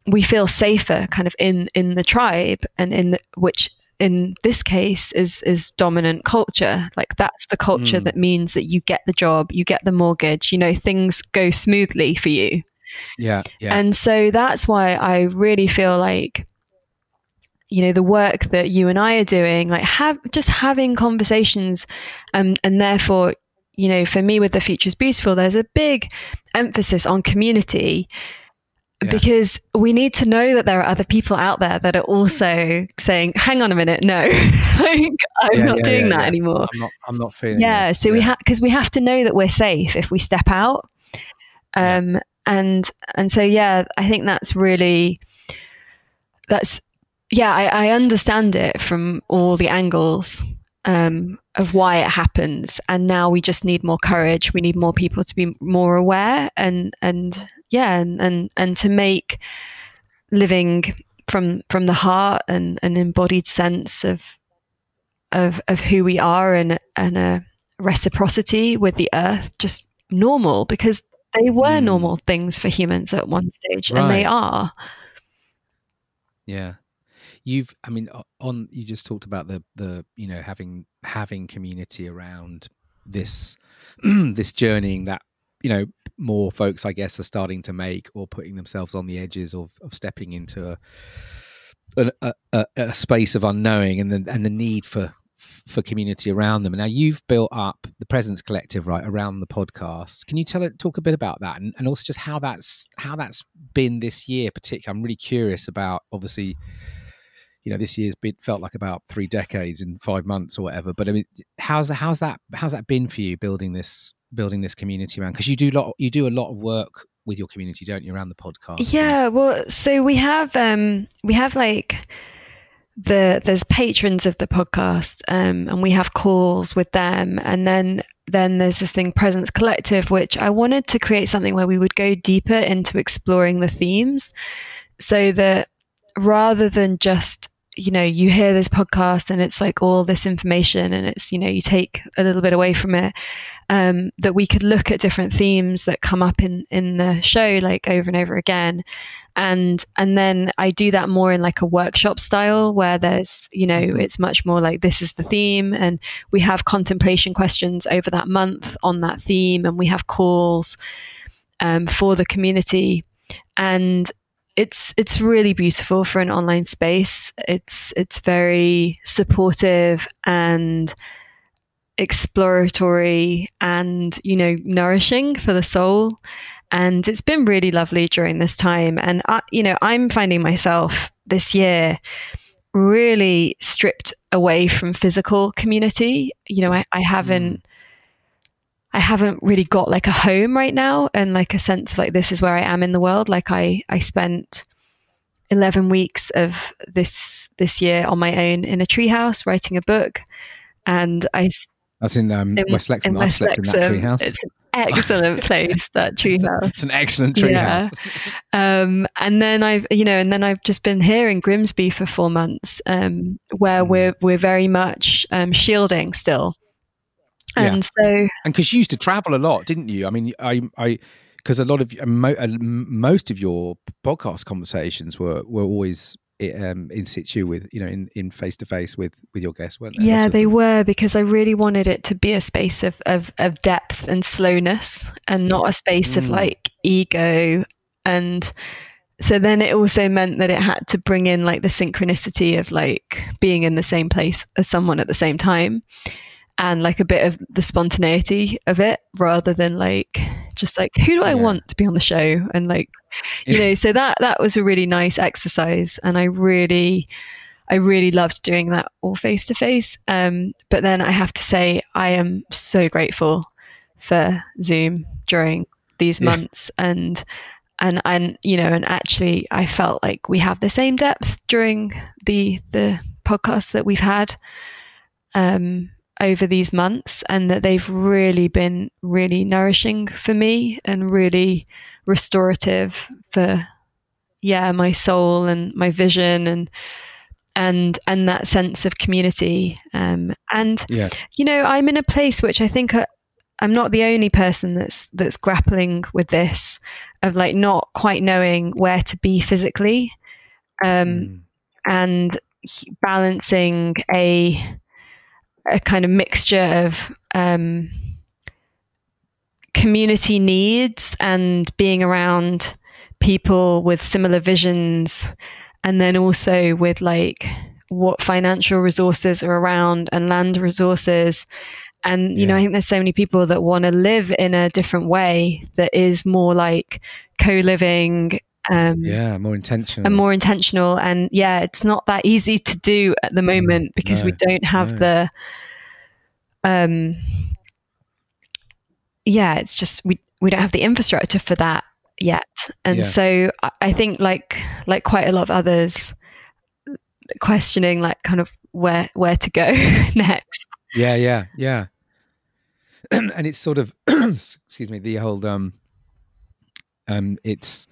we feel safer kind of in, in the tribe and in the, which in this case is is dominant culture like that's the culture mm. that means that you get the job you get the mortgage you know things go smoothly for you yeah yeah and so that's why i really feel like you know the work that you and i are doing like have just having conversations um, and therefore you know for me with the future is beautiful there's a big emphasis on community yeah. because we need to know that there are other people out there that are also saying, "Hang on a minute, no, [LAUGHS] like, I'm yeah, not yeah, doing that anymore. I'm not. I'm not feeling." Yeah, this. so we have because we have to know that we're safe if we step out. Um, and and so yeah, I think that's really that's yeah, I, I understand it from all the angles um, of why it happens, and now we just need more courage. We need more people to be more aware and and yeah, and, and, and to make living from from the heart and an embodied sense of of of who we are and and a reciprocity with the earth just normal because they were mm. normal things for humans at one stage right. and they are yeah you've i mean on you just talked about the the you know having having community around this [CLEARS THROAT] this journeying that you know more folks, I guess, are starting to make or putting themselves on the edges of, of stepping into a, a, a, a space of unknowing and the and the need for for community around them. Now you've built up the Presence Collective right around the podcast. Can you tell it talk a bit about that and, and also just how that's how that's been this year? Particularly, I'm really curious about obviously. You know, this year's been felt like about three decades in five months or whatever. But I mean, how's how's that how's that been for you building this building this community around? Because you do lot you do a lot of work with your community, don't you, around the podcast? Yeah, well, so we have um we have like the there's patrons of the podcast um, and we have calls with them. And then then there's this thing presence collective which i wanted to create something where we would go deeper into exploring the themes so that rather than just you know you hear this podcast and it's like all this information and it's you know you take a little bit away from it um, that we could look at different themes that come up in in the show like over and over again. And and then I do that more in like a workshop style where there's you know mm-hmm. it's much more like this is the theme. And we have contemplation questions over that month on that theme and we have calls um, for the community. And it's it's really beautiful for an online space it's it's very supportive and exploratory and, you know, nourishing for the soul. And it's been really lovely during this time. And, I, you know, I'm finding myself this year really stripped away from physical community. You know, I, I haven't. Mm. I haven't really got like a home right now and like a sense of like this is where I am in the world. Like I I spent 11 weeks of this this year on my own in a treehouse writing a book and I that's in, um, in West Lexham. I've slept in that treehouse. It's an excellent [LAUGHS] place, that treehouse. It's an excellent treehouse. Yeah. [LAUGHS] Um, and then I've, you know, and then I've just been here in Grimsby for four months, um, where mm. we're we're very much um, shielding still. And yeah. so, and because you used to travel a lot, didn't you? I mean, I, I, because a lot of most of your podcast conversations were were always um, in situ with you know in in face to face with with your guests weren't they yeah they were because i really wanted it to be a space of of, of depth and slowness and not a space mm. of like ego and so then it also meant that it had to bring in like the synchronicity of like being in the same place as someone at the same time and like a bit of the spontaneity of it rather than like just like who do I yeah. want to be on the show and like you know so that that was a really nice exercise and I really I really loved doing that all face to face um but then I have to say I am so grateful for Zoom during these months yeah. and and and you know and actually I felt like we have the same depth during the the podcast that we've had um over these months and that they've really been really nourishing for me and really restorative for yeah my soul and my vision and and and that sense of community um, and yeah. you know i'm in a place which i think I, i'm not the only person that's that's grappling with this of like not quite knowing where to be physically um, mm. and balancing a a kind of mixture of um, community needs and being around people with similar visions and then also with like what financial resources are around and land resources and you yeah. know i think there's so many people that want to live in a different way that is more like co-living um, yeah more intentional. and more intentional. And yeah it's not that easy to do at the moment because no, we don't have no. the um yeah it's just we we don't have the infrastructure for that yet. And yeah. so i think like like quite a lot of others questioning like kind of where where to go [LAUGHS] next. Yeah yeah yeah. [CLEARS THROAT] And it's sort of [CLEARS THROAT] excuse me the whole um um it's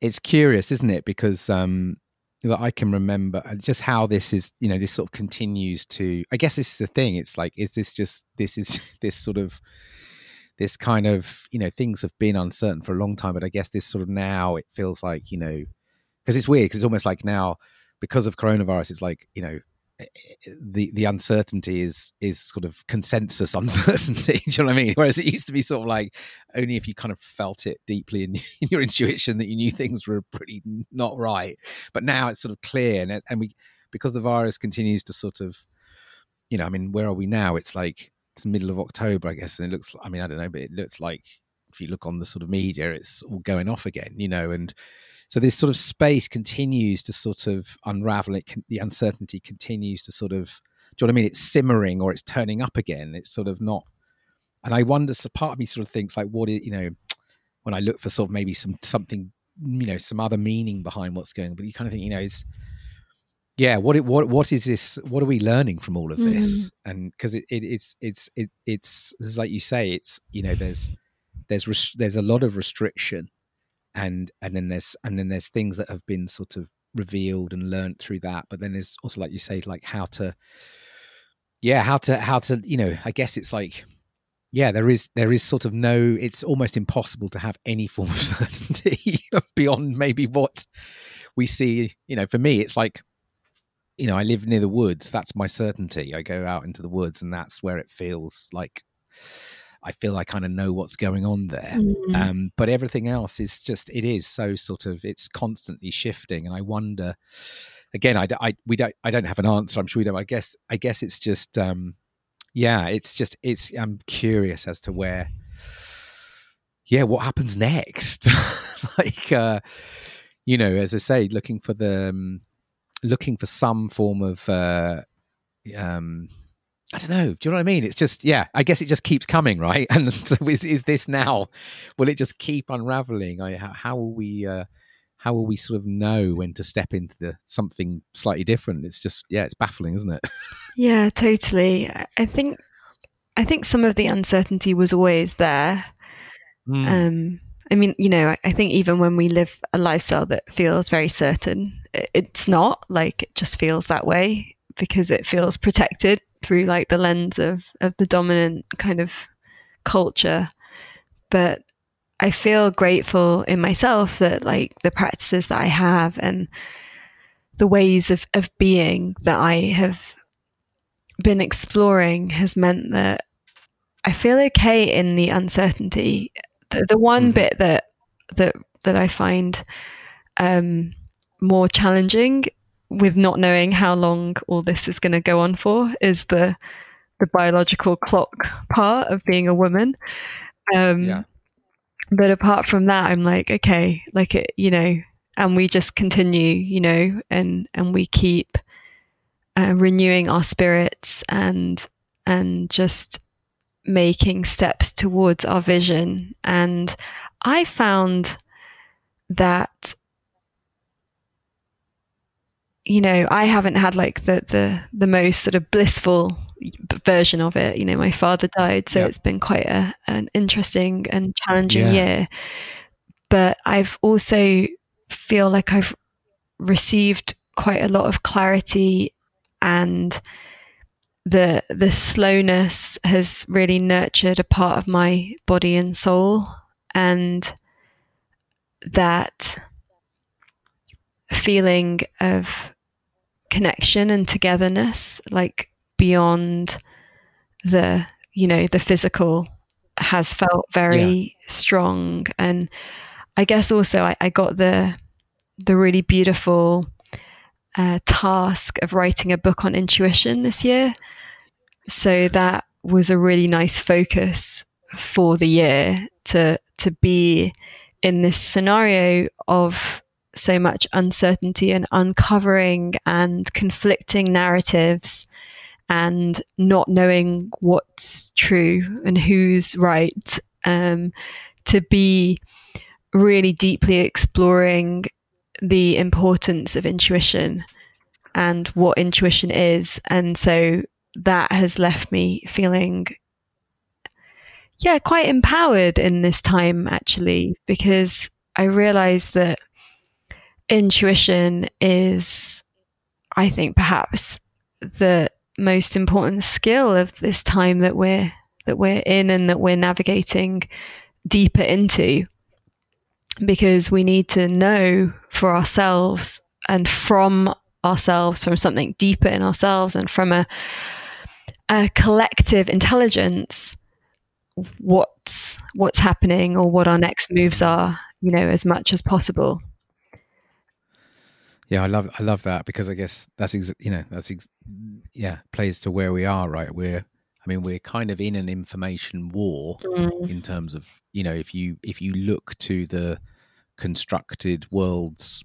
it's curious, isn't it? Because um, that I can remember uh, just how this is, you know, this sort of continues to. I guess this is the thing. It's like, is this just this is [LAUGHS] this sort of this kind of you know things have been uncertain for a long time, but I guess this sort of now it feels like you know because it's weird because it's almost like now because of coronavirus, it's like you know Eh, eh, the the uncertainty is is sort of consensus [LAUGHS] uncertainty. do you know what I mean? Whereas it used to be sort of like only if you kind of felt it deeply in, [LAUGHS] in your intuition that you knew things were pretty not right. But now it's sort of clear, and and we because the virus continues to sort of, you know, I mean, where are we now? It's like it's middle of October, I guess, and it looks. I mean, I don't know, but it looks like if you look on the sort of media, it's all going off again, you know, and so this sort of space continues to sort of unravel. It can, the uncertainty continues to sort of. Do you know what I mean? It's simmering or it's turning up again. It's sort of not. And I wonder. So part of me sort of thinks like, what is you know, when I look for sort of maybe some something, you know, some other meaning behind what's going. But you kind of think, you know, is yeah what it what what is this what are we learning from all of this mm. and because it, it, it's it's it, it's it's like you say it's you know there's there's res- there's a lot of restriction and and then there's and then there's things that have been sort of revealed and learned through that but then there's also like you say like how to yeah how to how to you know i guess it's like yeah there is there is sort of no it's almost impossible to have any [LAUGHS] form of certainty [LAUGHS] beyond maybe what we see you know for me it's like you know i live near the woods that's my certainty. I go out into the woods and that's where it feels like I feel I kind of know what's going on there. Mm. Um, but everything else is just it is so sort of it's constantly shifting, and I wonder. Again, I, I we don't I don't have an answer. I'm sure we don't. I guess I guess it's just um, yeah, it's just it's I'm curious as to where yeah what happens next. [LAUGHS] like uh, you know, as I say, looking for the um, looking for some form of uh, um I don't know. Do you know what I mean? It's just, yeah, I guess it just keeps coming, right? [LAUGHS] And so is, is this now, will it just keep unraveling? I, how, how will we, uh, how will we sort of know when to step into the something slightly different? It's just yeah, it's baffling, isn't it? [LAUGHS] Yeah, totally. I think I think some of the uncertainty was always there. Mm. Um, I mean, you know, I think even when we live a lifestyle that feels very certain, it's not like it just feels that way because it feels protected through like the lens of of the dominant kind of culture. But I feel grateful in myself that like the practices that I have and the ways of, of being that I have been exploring has meant that I feel okay in the uncertainty. The, the one mm-hmm. bit that that that I find um, more challenging with not knowing how long all this is going to go on for is the the biological clock part of being a woman. Um, yeah but apart from that, I'm like, okay, like it, you know, and we just continue, you know, and and we keep uh, renewing our spirits and and just making steps towards our vision. And I found that you know I haven't had like the the the most sort of blissful version of it. You know, my father died, so yep. it's been quite a, an interesting and challenging yeah. year. But I've also feel like I've received quite a lot of clarity and the the slowness has really nurtured a part of my body and soul and that feeling of connection and togetherness like beyond the you know the physical has felt very yeah. strong and i guess also I, I, got the the really beautiful uh, task of writing a book on intuition this year so that was a really nice focus for the year to to be in this scenario of so much uncertainty and uncovering and conflicting narratives and not knowing what's true and who's right, um, to be really deeply exploring the importance of intuition and what intuition is. And so that has left me feeling, yeah, quite empowered in this time actually, because I realized that intuition is, I think, perhaps the most important skill of this time that we're that we're in and that we're navigating deeper into. Because we need to know for ourselves and from ourselves from something deeper in ourselves and from a a collective intelligence what's what's happening or what our next moves are you know as much as possible yeah, I love I love that because I guess that's ex- you know that's ex- yeah plays to where we are right. We're I mean we're kind of in an information war mm. in terms of you know if you if you look to the constructed world's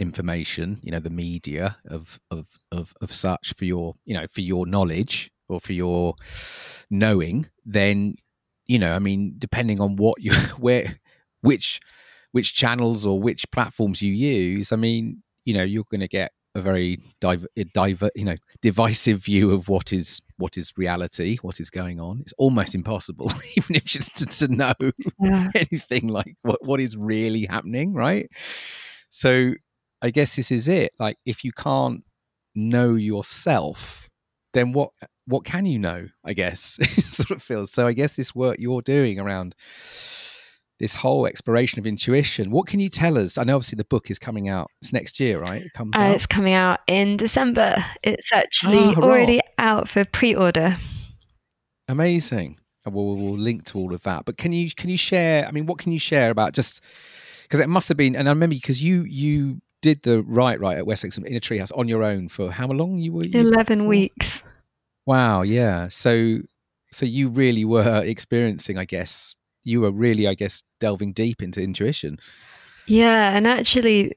information, you know the media of of of of such for your you know for your knowledge or for your knowing, then you know I mean depending on what you [LAUGHS] where which which channels or which platforms you use, I mean you know you're going to get a very diver, diver, you know divisive view of what is what is reality, what is going on. It's almost impossible, [LAUGHS] even if just to, to know yeah. [LAUGHS] anything like what what is really happening, right? So I guess this is it. Like if you can't know yourself, then what what can you know? I guess [LAUGHS] it sort of feels so. I guess this work you're doing around this whole exploration of intuition. What can you tell us? I know obviously the book is coming out. It's next year, right? It comes uh, out. It's coming out in December. It's actually ah, already out for pre-order. Amazing. We'll, we'll link to all of that. But can you can you share? I mean, what can you share about just because it must have been? And I remember because you you did the right right at Wessex in a treehouse on your own for how long? You were you eleven weeks. Wow. Yeah. So so you really were [LAUGHS] experiencing, I guess, you were really, I guess, delving deep into intuition. Yeah, and actually,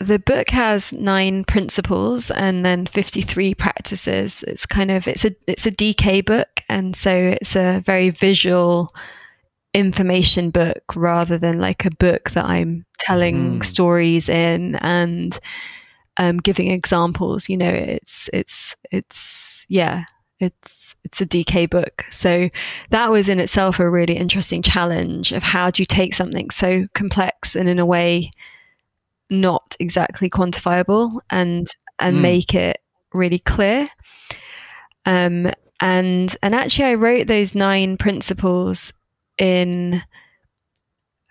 the book has nine principles and then 53 practices it's kind of it's a it's a DK book and so it's a very visual information book rather than like a book that I'm telling Mm. stories in and um, giving examples. You know, it's it's it's yeah, it's it's a DK book. So that was in itself a really interesting challenge of how do you take something so complex and in a way not exactly quantifiable and and Mm. make it really clear. Um, and and actually, I wrote those nine principles in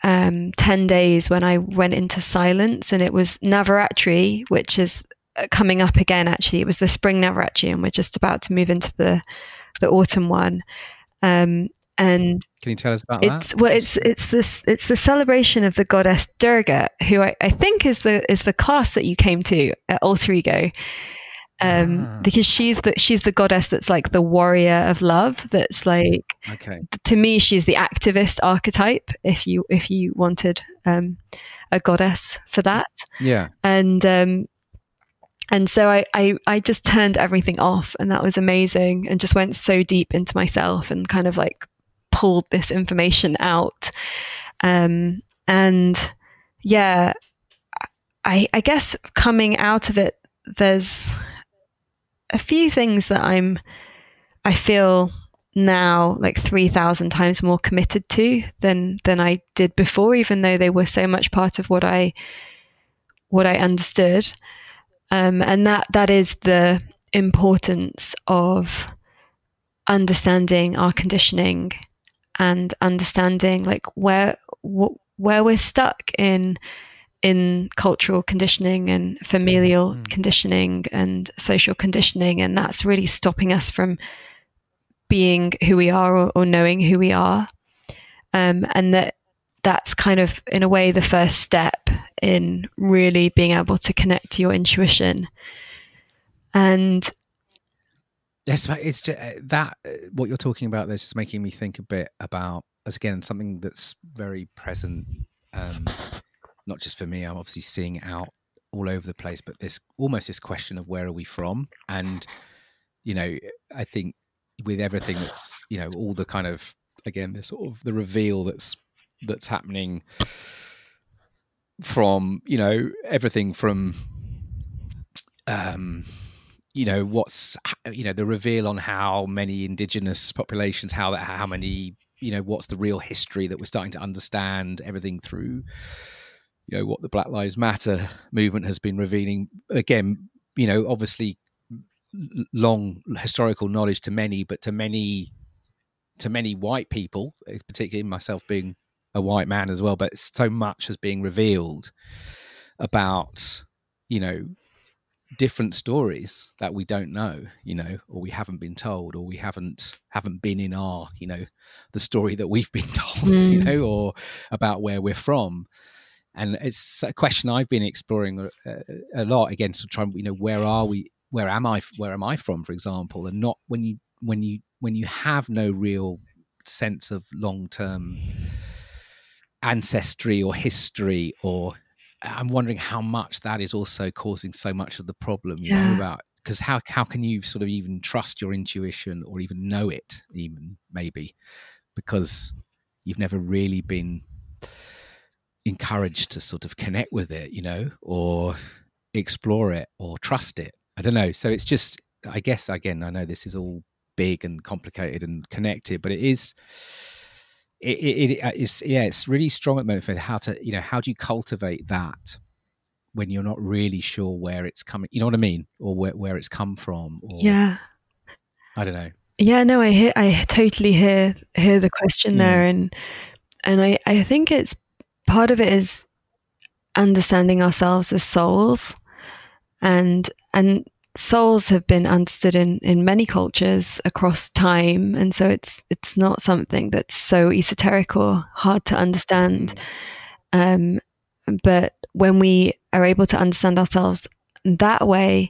um, ten days when I went into silence, and it was Navaratri, which is coming up again. Actually, it was the spring Navaratri, and we're just about to move into the the autumn one. Um, and Can you tell us about it's that? well, it's it's this it's the celebration of the goddess Durga, who I, I think is the is the class that you came to at Alter Ego, um, Ah. because she's the she's the goddess that's like the warrior of love. That's like Okay. to me, she's the activist archetype. If you if you wanted um, a goddess for that, Yeah. and um, and so I, I I just turned everything off, and that was amazing, and just went so deep into myself, and kind of like pulled this information out, um, and yeah, I I guess coming out of it, there's a few things that I'm I feel now like 3000 times more committed to than than I did before even though they were so much part of what I what I understood um, and that that is the importance of understanding our conditioning and understanding like where wh- where we're stuck in in cultural conditioning and familial Mm. conditioning and social conditioning and that's really stopping us from being who we are or, or knowing who we are um, and that that's kind of in a way the first step in really being able to connect to your intuition and Yes, it's just that uh, what you're talking about. There's just making me think a bit about, as again, something that's very present. Um, not just for me. I'm obviously seeing out all over the place, but this almost this question of where are we from, and you know, I think with everything that's you know all the kind of again the sort of the reveal that's that's happening from you know everything from um you know what's you know the reveal on how many indigenous populations how that how many you know what's the real history that we're starting to understand everything through you know what the black lives matter movement has been revealing. Again you know obviously long historical knowledge to many but to many to many white people particularly myself being a white man as well but so much has being revealed about you know different stories that we don't know you know or we haven't been told or we haven't haven't been in our you know the story that we've [LAUGHS] been told you Mm. know or about where we're from and it's a question i've been exploring a, a lot again so trying you know where are we where am i where am i from for example and not when you when you when you have no real sense of long-term ancestry or history or i'm wondering how much that is also causing so much of the problem you know about because how how can you sort of even trust your intuition or even know it even maybe? Because you've never really been encouraged to sort of connect with it you know or explore it or trust it. I don't know. So it's just i guess again i know this is all big and complicated and connected but it is it, it, it uh, is yeah it's really strong at the moment for how to you know how do you cultivate that when you're not really sure where it's coming you know what i mean? Or where, where it's come from or yeah. I don't know. Yeah, no, I hear, I totally hear hear the question Yeah. there, mm. and and I I think it's part of it is understanding ourselves as souls, and and souls have been understood in in many cultures across time, and so it's it's not something that's so esoteric or hard to understand. Um, but when we are able to understand ourselves that way,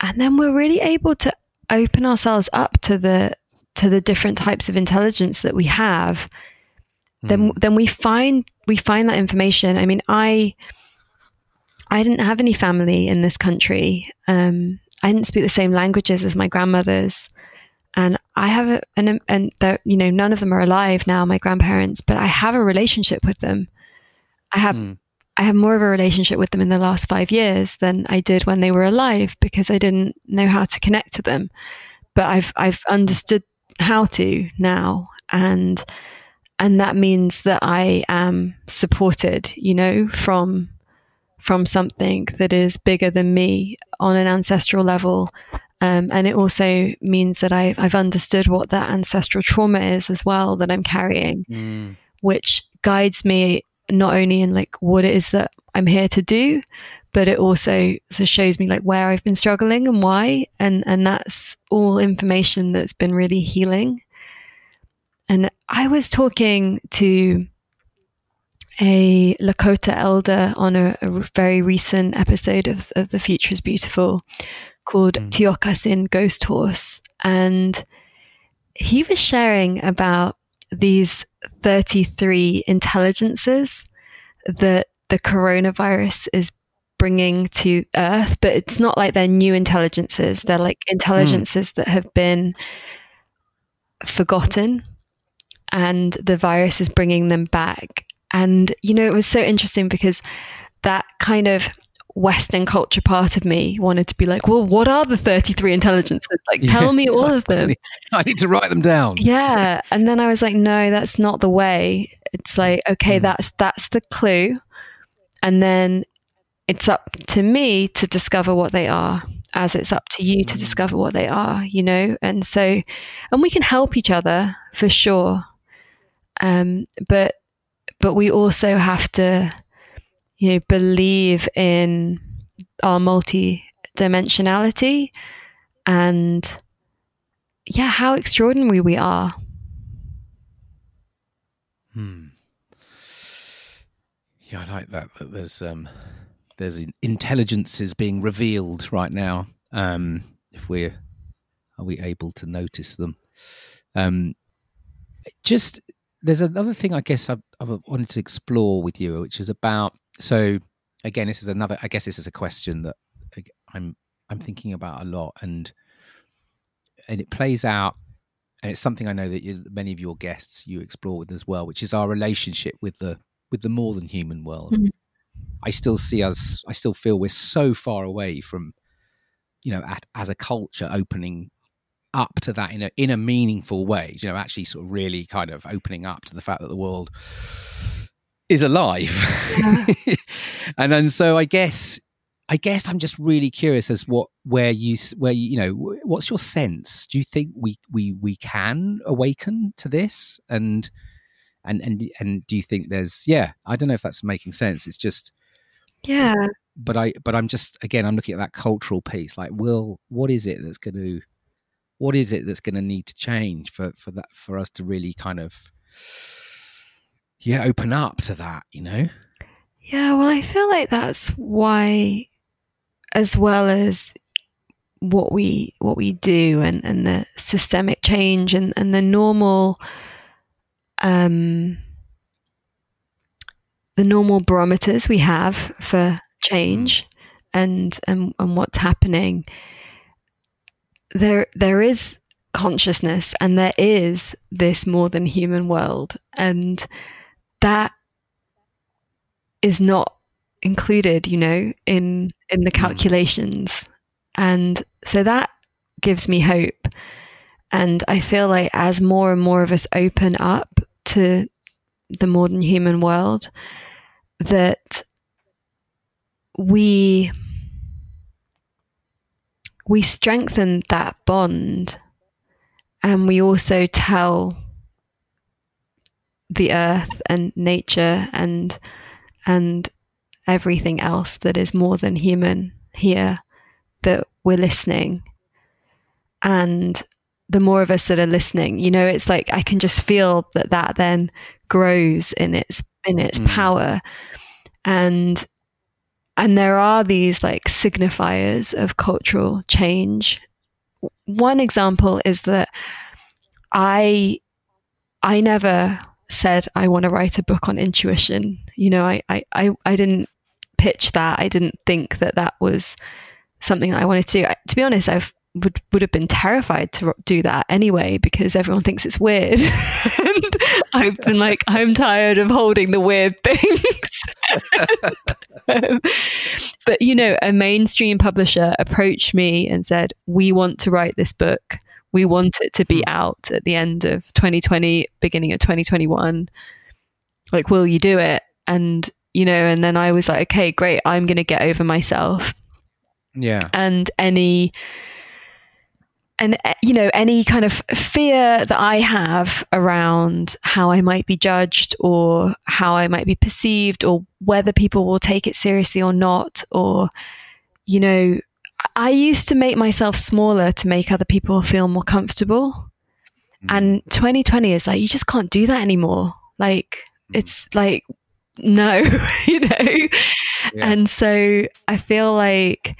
and then we're really able to open ourselves up to the to the different types of intelligence that we have, then Mm. then we find we find that information. I mean, I I didn't have any family in this country. Um, I didn't speak the same languages as my grandmothers. and I have a, an, and you know, none of them are alive now, my grandparents, but I have a relationship with them. I have, mm. I have more of a relationship with them in the last five years than I did when they were alive because I didn't know how to connect to them. But I've, I've understood how to now. And, and that means that I am supported, you know, from, from something that is bigger than me on an ancestral level um, and it also means that I've, I've, understood what that ancestral trauma is as well that I'm carrying, mm. which guides me not only in like what it is that I'm here to do, but it also so shows me like where I've been struggling and why. And, and that's all information that's been really healing. And I was talking to a Lakota elder on a, a very recent episode of, of The Future is Beautiful called mm. Tiokasin Ghost Horse. And he was sharing about these 33 intelligences that the coronavirus is bringing to Earth, but it's not like they're new intelligences. They're like intelligences mm. that have been forgotten, and the virus is bringing them back. And, you know, it was so interesting because that kind of Western culture part of me wanted to be like, well, what are the 33 intelligences? Like, [LAUGHS] yeah. tell me all of them. I need to write them down. Yeah. [LAUGHS] And then I was like, no, that's not the way. It's like, okay, mm. that's, that's the clue. And then it's up to me to discover what they are as it's up to you to hmm. discover what they are, you know? And so, and we can help each other for sure. Um, but, but we also have to, you know, believe in our multi-dimensionality and yeah, how extraordinary we are. Hmm. Yeah, I like that. That there's um, there's intelligences being revealed right now. Um, if we're are we able to notice them? Um, just there's another thing I guess I, I wanted to explore with you, which is about so again, this is another. I guess this is a question that I'm I'm thinking about a lot, and and it plays out, and it's something I know that you, many of your guests you explore with as well, which is our relationship with the with the more than human world. Mm-hmm. I still see us. I still feel we're so far away from, you know, at, as a culture opening up to that in a in a meaningful way. You know, actually sort of really kind of opening up to the fact that the world is alive. Yeah. [LAUGHS] and then so I guess I guess I'm just really curious as what where you where you, you know what's your sense? Do you think we we we can awaken to this and and and and do you think there's yeah I don't know if that's making sense. It's just yeah. But I but I'm just again I'm looking at that cultural piece. Like, will what is it that's going to what is it that's going to need to change for for that for us to really kind of yeah open up to that you know? Yeah well i feel like that's why as well as what we what we do and and the systemic change and and the normal um the normal barometers we have for change and and and what's happening there there is consciousness and there is this more than human world and that is not included, you know, in in the mm. calculations. And so that gives me hope. And I feel like as more and more of us open up to the modern human world, that we we strengthen that bond and we also tell the earth and nature and and everything else that is more than human here that we're listening and the more of us that are listening you know it's like i can just feel that that then grows in its in its mm. power and and there are these like signifiers of cultural change one example is that i i never said I want to write a book on intuition. You know, I, I, I, I didn't pitch that. I didn't think that that was something that I wanted to do. To be honest, I've would would have been terrified to do that anyway because everyone thinks it's weird. [LAUGHS] and I've been like, I'm tired of holding the weird things. um, [LAUGHS] but you know, a mainstream publisher approached me and said, "We want to write this book. We want it to be hmm. out at the end of 2020, beginning of 2021. Like, will you do it?" And you know, and then I was like, "Okay, great. I'm going to get over myself." Yeah. And any and eh, you know any kind of fear that i have around how i might be judged or how i might be perceived or whether people will take it seriously or not or you know i used to make myself smaller to make other people feel more comfortable mm. and 2020 is like you just can't do that anymore like mm. it's like no [LAUGHS] you know yeah. and so i feel like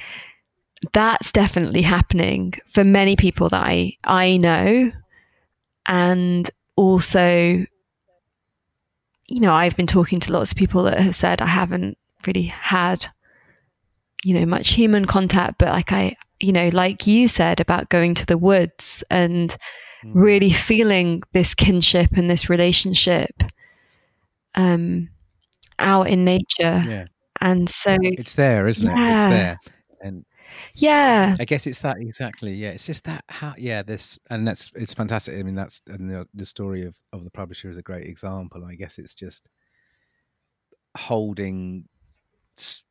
that's definitely happening for many people that I I know, and also, you know, I've been talking to lots of people that have said I haven't really had, you know, much human contact, but like I, you know, like you said about going to the woods and mm. really feeling this kinship and this relationship, um, out in nature. Yeah. And so it's there, isn't yeah. it? It's there. And yeah. I guess it's that exactly. Yeah, it's just that how. Yeah, this and that's it's fantastic. I mean, that's and the, the story of of the publisher is a great example. I guess it's just holding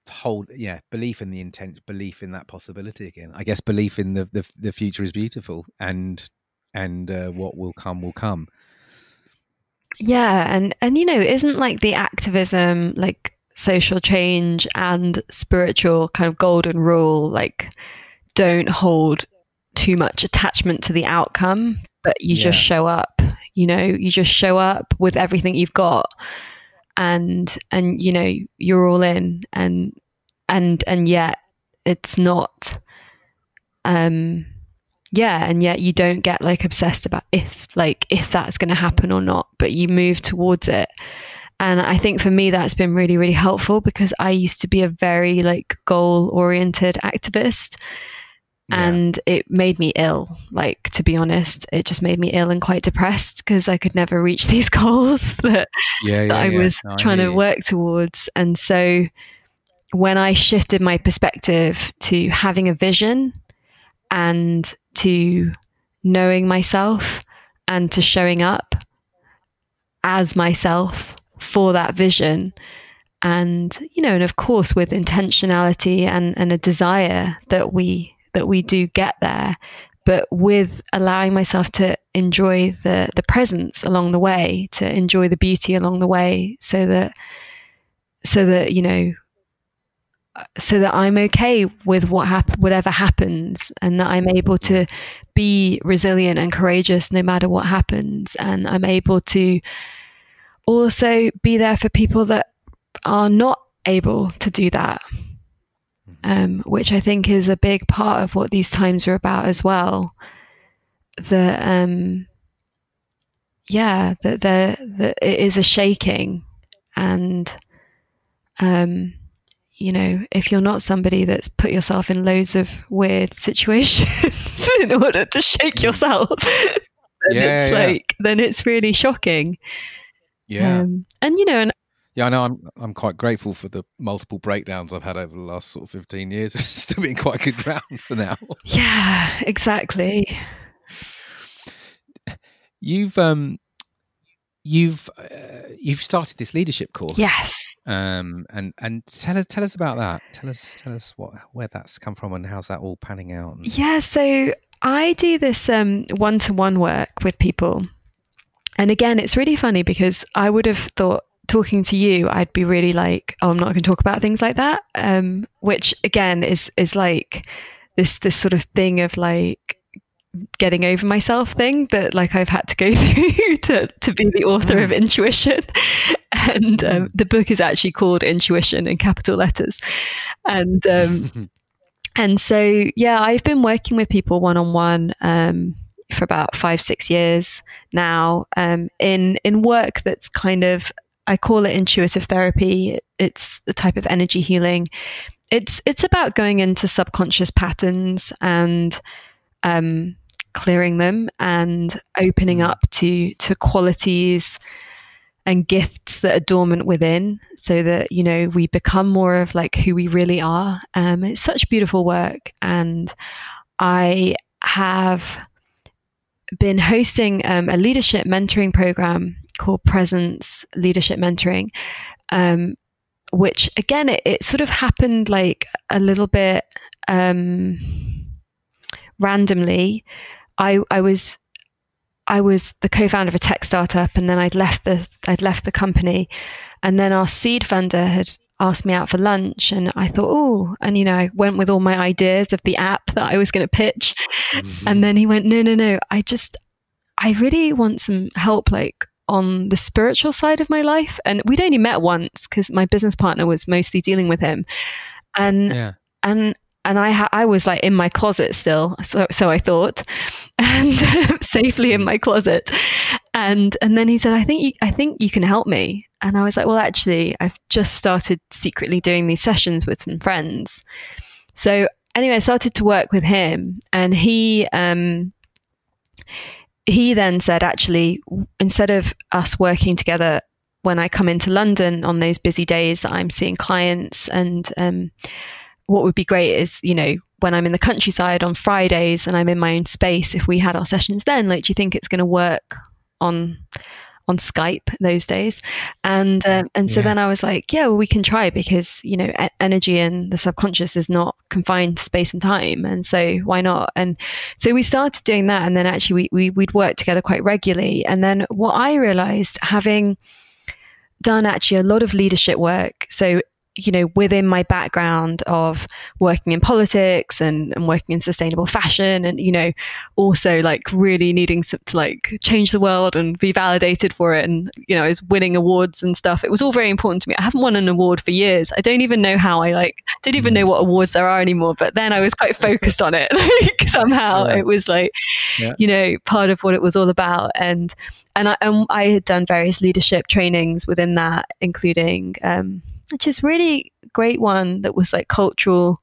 hold yeah belief in the intent belief in that possibility again i guess belief in the the, the future is beautiful and and uh, what will come will come yeah and and you know isn't like the activism like social change and spiritual kind of golden rule like don't hold too much attachment to the outcome but you yeah. just show up you know you just show up with everything you've got and and you know you're all in and and and yet it's not um yeah and yet you don't get like obsessed about if like if that's going to happen or not but you move towards it and I think for me, that's been really, really helpful because I used to be a very like goal oriented activist. Yeah. And it made me ill. Like, to be honest, it just made me ill and quite depressed because I could never reach [LAUGHS] these goals that, yeah, yeah, that I was no, trying I to work towards. And so when I shifted my perspective to having a vision and to knowing myself and to showing up as myself for that vision. And you know and of course with intentionality and and a desire that we that we do get there. But with allowing myself to enjoy the the presence along the way to enjoy the beauty along the way so that so that you know so that I'm okay with what hap- whatever happens and that I'm able to be resilient and courageous no matter what happens. And I'm able to also be there for people that are not able to do that, mm-hmm. um, which I think is a big part of what these times are about as well. The um, yeah, that there that it is a shaking, and um, you know, if you're not somebody that's put yourself in loads of weird situations [LAUGHS] in order to shake mm. yourself, [LAUGHS] then yeah, it's yeah. like then it's really shocking. Yeah. Um, and you know, and yeah, I know. I'm I'm quite grateful for the multiple breakdowns I've had over the last sort of 15 years. [LAUGHS] It's still been quite good ground for now. yeah, exactly. You've um, you've uh, you've started this leadership course. Yes. Um, and and tell us tell us about that. Tell us tell us what where that's come from and how's that all panning out. And... Yeah. So I do this um one to one work with people and again, it's really funny because I would have thought talking to you, I'd be really like, oh, I'm not going to talk about things like that. Um, which again is is like this this sort of thing of like getting over myself thing that like I've had to go [LAUGHS] through to to be the author of mm. Intuition. [LAUGHS] And um, the book is actually called Intuition in capital letters. And um, [LAUGHS] and so yeah, I've been working with people one on one for about five, six years now um, in in work that's kind of I call it intuitive therapy. It's the type of energy healing. It's it's about going into subconscious patterns and um, clearing them and opening Mm. up to to qualities and gifts that are dormant within so that you know we become more of like who we really are um, it's such beautiful work and i have been hosting um, a leadership mentoring program called presence leadership mentoring um, which again it, it sort of happened like a little bit um, randomly. I, I was I was the co-founder of a tech startup, and then I'd left the I'd left the company, and then our seed funder had asked me out for lunch, and I thought, oh, and you know, I went with all my ideas of the app that I was going to pitch, mm-hmm. and then he went, no, no, no, I just I really want some help, like on the spiritual side of my life, and we'd only met once because my business partner was mostly dealing with him, and Yeah. and and I ha- I was like in my closet still, so so I thought, [LAUGHS] and [LAUGHS] safely in mm. my closet, and and then he said, I think you I think you can help me, and I was like, well, actually, I've just started secretly doing these sessions with some friends, so anyway, I started to work with him, and he um he then said, actually, instead of us working together when I come into London on those busy days that I'm seeing clients and um, what would be great is, you know, when I'm in the countryside on Fridays and I'm in my own space, if we had our sessions then, like, do you think it's going to work on on Skype those days? And um, and so Yeah. then I was like, yeah, well, we can try because you know, e- energy and the subconscious is not confined to space and time, and so why not? And so we started doing that, and then actually we, we we'd work together quite regularly. And then what I realized, having done actually a lot of leadership work, so you know, within my background of working in politics and, and working in sustainable fashion and, you know, also like really needing to, to like change the world and be validated for it. And, you know, I was winning awards and stuff. It was all very important to me. I haven't won an award for years. I don't even know how I like, didn't even know what awards there are anymore. But then I was quite focused on it. [LAUGHS] Like somehow Yeah. it was like, Yeah. you know, part of what it was all about. And, and I, and I had done various leadership trainings within that, including, um, which is really great one that was like cultural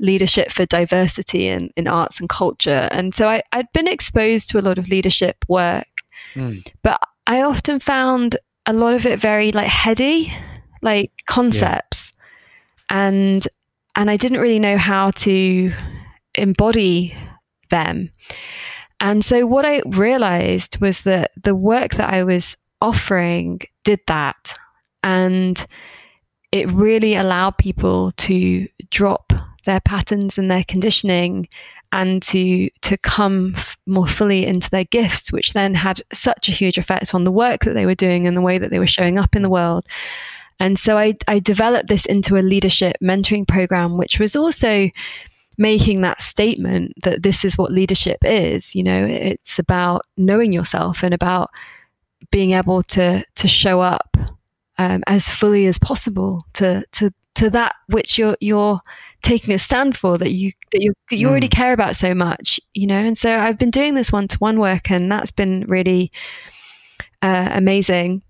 leadership for diversity in, in arts and culture. And so I, I'd been exposed to a lot of leadership work, Mm. but I often found a lot of it very like heady, like concepts. And and I didn't really know how to embody them. And so what I realized was that the work that I was offering did that. And it really allowed people to drop their patterns and their conditioning and to to come f- more fully into their gifts which then had such a huge effect on the work that they were doing and the way that they were showing up in the world. And so I, I developed this into a leadership mentoring program which was also making that statement that this is what leadership is. You know it's about knowing yourself and about being able to to show up um, as fully as possible to to to that which you're you're taking a stand for that you that you that you Mm. already care about so much you know? And so I've been doing this one to one work and that's been really uh, amazing.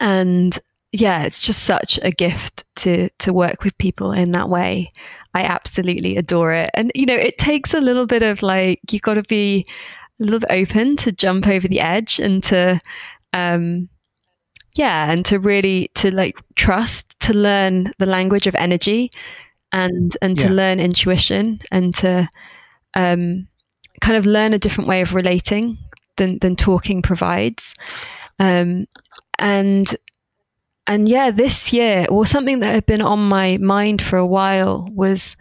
And yeah it's just such a gift to to work with people in that way. I absolutely adore it. And you know it takes a little bit of like you've got to be a little bit open to jump over the edge and to um yeah and to really to like trust to learn the language of energy and and to Yeah. learn intuition and to um kind of learn a different way of relating than than talking provides um and and yeah this year or something that had been on my mind for a while was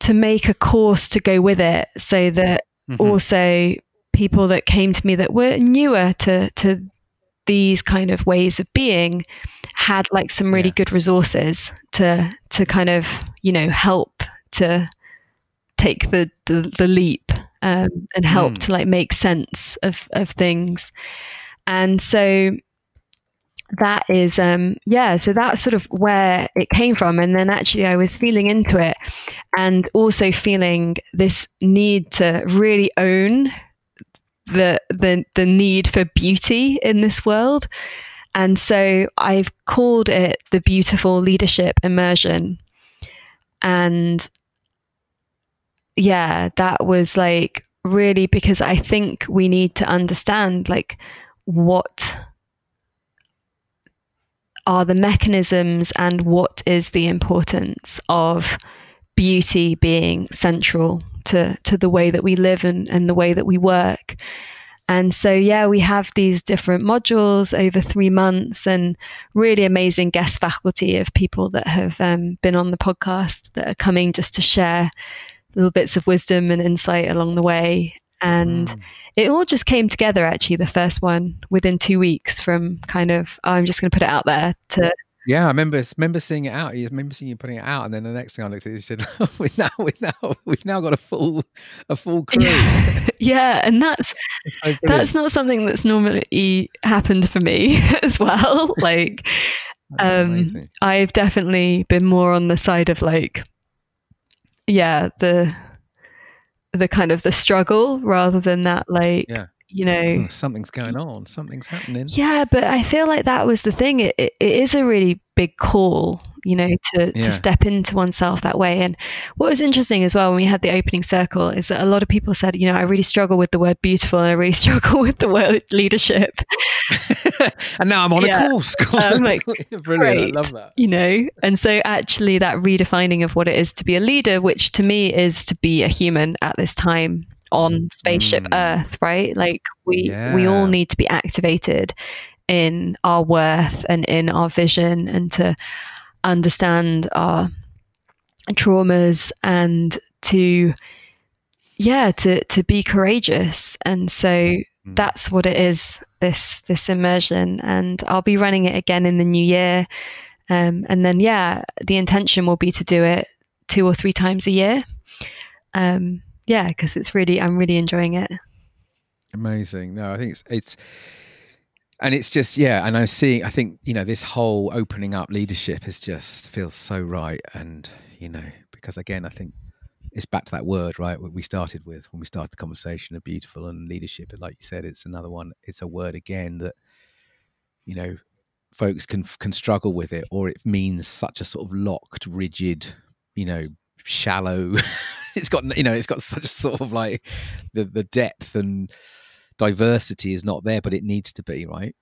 to make a course to go with it so that Mhm. also people that came to me that were newer to to these kind of ways of being had like some really Yeah. good resources to to kind of you know help to take the the, the leap um, and help Mm. to like make sense of of things and so that is um yeah so that's sort of where it came from and then actually i was feeling into it and also feeling this need to really own the the the need for beauty in this world. And so i've called it the beautiful leadership immersion. And yeah, that was like really because I think we need to understand like what are the mechanisms and what is the importance of beauty being central to to the way that we live and, and the way that we work. And so, yeah, we have these different modules over three months and really amazing guest faculty of people that have um, been on the podcast that are coming just to share little bits of wisdom and insight along the way. And it all just came together, actually, the first one within two weeks from kind of, oh, I'm just going to put it out there to yeah, I remember remember seeing it out. I remember seeing you putting it out, and then the next thing I looked at, you said, [LAUGHS] "We've now, we've now, we've now got a full, a full [LAUGHS] crew." Yeah, [LAUGHS] yeah and that's so that's not something that's normally happened for me as well. Like, um, I've definitely been more on the side of like, yeah, the the kind of the struggle rather than that like yeah you know mm, something's going on something's happening. Yeah but i feel like that was the thing. It, it, it is a really big call you know to, yeah. to step into oneself that way. And what was interesting as well when we had the opening circle is that a lot of people said you know i really struggle with the word beautiful and i really [LAUGHS] struggle with the word leadership. [LAUGHS] And now i'm on yeah. a course. [LAUGHS] I'm like brilliant great, i love that. you know? And so actually that redefining of what it is to be a leader which to me is to be a human at this time on spaceship mm. Earth, right? Like we yeah. we all need to be activated in our worth and in our vision and to understand our traumas and to yeah to to be courageous and so mm. that's what it is this this immersion and I'll be running it again in the new year um, and then yeah the intention will be to do it two or three times a year um, yeah, because it's really I'm really enjoying it. Amazing. No, I think it's it's and it's just yeah, and I'm seeing I think, you know, this whole opening up leadership is just feels so right and you know, because again I think it's back to that word, right? We started with when we started the conversation of beautiful and leadership. Like you said, it's another one. It's a word again that, you know, folks can can struggle with it, or it means such a sort of locked, rigid, you know, shallow [LAUGHS] [LAUGHS] it's got you know it's got such a sort of like the the depth and diversity is not there but it needs to be right?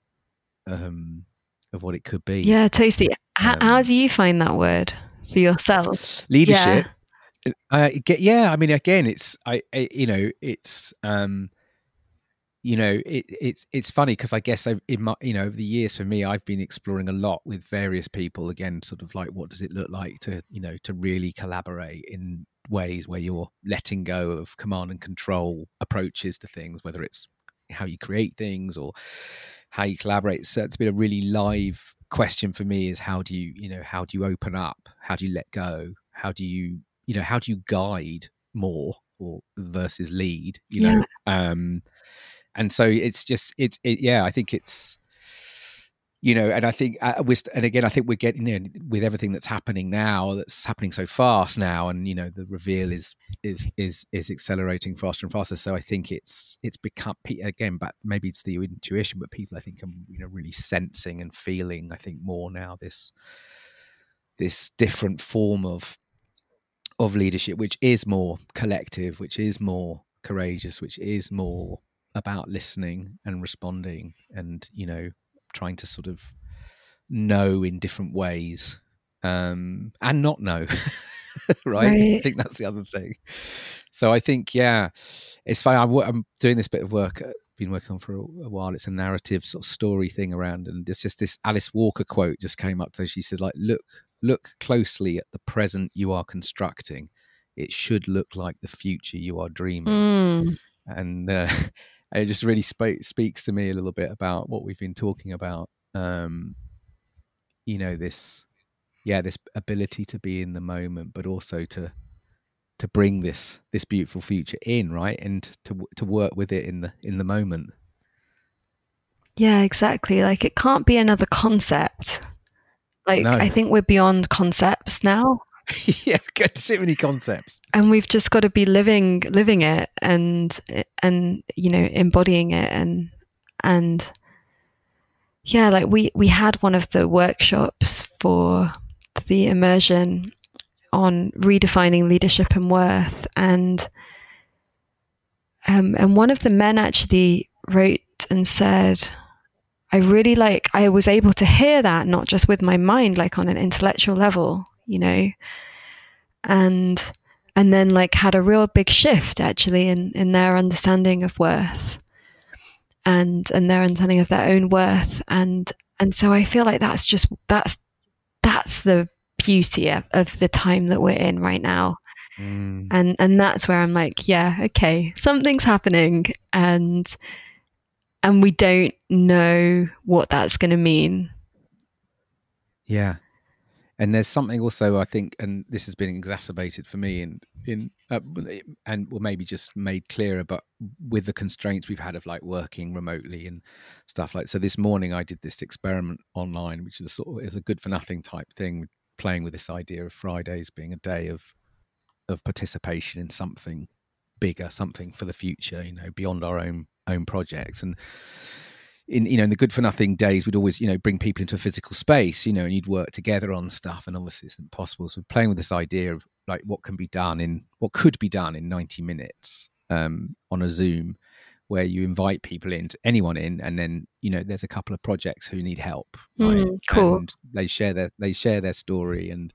Um of what it could be. Yeah totally. How, um, how do you find that word for yourself? Leadership. Yeah. Uh, get, yeah i mean again it's I, I you know it's um you know it, it's it's funny because i guess I've, in my you know over the years for me i've been exploring a lot with various people again sort of like what does it look like to you know to really collaborate in ways where you're letting go of command and control approaches to things whether it's how you create things or how you collaborate. So it's been a really live question for me is how do you you know how do you open up? How do you let go? How do you you know how do you guide more or versus lead you yeah. know um and so it's just it's it, yeah i think it's you know and i think uh, we're and again i think we're getting in with everything that's happening now that's happening so fast now and you know the reveal is is is is accelerating faster and faster. So i think it's it's become again but maybe it's the intuition but people i think are you know really sensing and feeling i think more now this this different form of of leadership which is more collective which is more courageous which is more about listening and responding and you know trying to sort of know in different ways um, and not know right? [LAUGHS] right? i think that's the other thing so i think yeah it's fine I'm, I'm doing this bit of work uh, been working on for a, a, while it's a narrative sort of story thing around and it's just this alice walker quote just came up so she says like look look closely at the present you are constructing it should look like the future you are dreaming mm. and uh, [LAUGHS] and it just really sp- speaks to me a little bit about what we've been talking about. Um, you know, this, yeah, this ability to be in the moment, but also to to bring this this beautiful future in, right, and to to work with it in the in the moment. Yeah, exactly. Like it can't be another concept. Like no. I think we're beyond concepts now. [LAUGHS] yeah, [LAUGHS] we've got too many concepts, and we've just got to be living living it and and you know embodying it and and yeah, like we we had one of the workshops for the immersion on redefining leadership and worth and um, and one of the men actually wrote and said, I really like, I was able to hear that, not just with my mind, like on an intellectual level, you know, and, and then like had a real big shift actually in, in their understanding of worth and, and their understanding of their own worth. And, and so I feel like that's just, that's, that's the beauty of, of the time that we're in right now Mm. And and that's where I'm like, yeah, okay, something's happening and and we don't know what that's going to mean. Yeah. And there's something also I think and this has been exacerbated for me in in uh, and well maybe just made clearer but with the constraints we've had of like working remotely and stuff like so this morning I did this experiment online which is sort of is a good for nothing type thing playing with this idea of Fridays being a day of of participation in something bigger, something for the future, you know, beyond our own own projects. And in you know, in the good for nothing days, we'd always, you know, bring people into a physical space, you know, and you'd work together on stuff. And obviously it's impossible. So playing with this idea of like what can be done in what could be done in 90 minutes um, on a Zoom where you invite people in, anyone in, and then you know there's a couple of projects who need help, right? Mm, cool. And they share their they share their story, and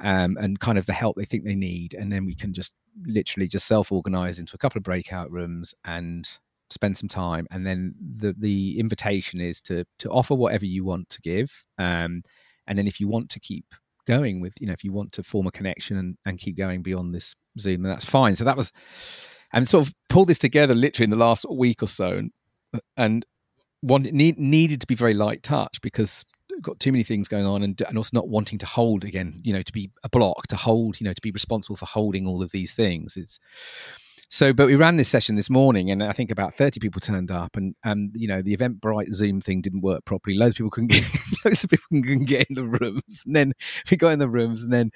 um, and kind of the help they think they need. And then we can just literally just self organize into a couple of breakout rooms and spend some time. And then the, the invitation is to, to offer whatever you want to give. Um, and then if you want to keep going with, you know, if you want to form a connection and, and keep going beyond this Zoom, then that's fine. So that was, and sort of pulled this together literally in the last week or so. And, and one need, needed to be very light touch because got too many things going on and, and also not wanting to hold again you know to be a block to hold you know to be responsible for holding all of these things it's so but we ran this session this morning and i think about 30 people turned up and and you know the eventbrite zoom thing didn't work properly. Loads of people couldn't [LAUGHS] get loads of people couldn't get in the rooms. And then we got in the rooms and then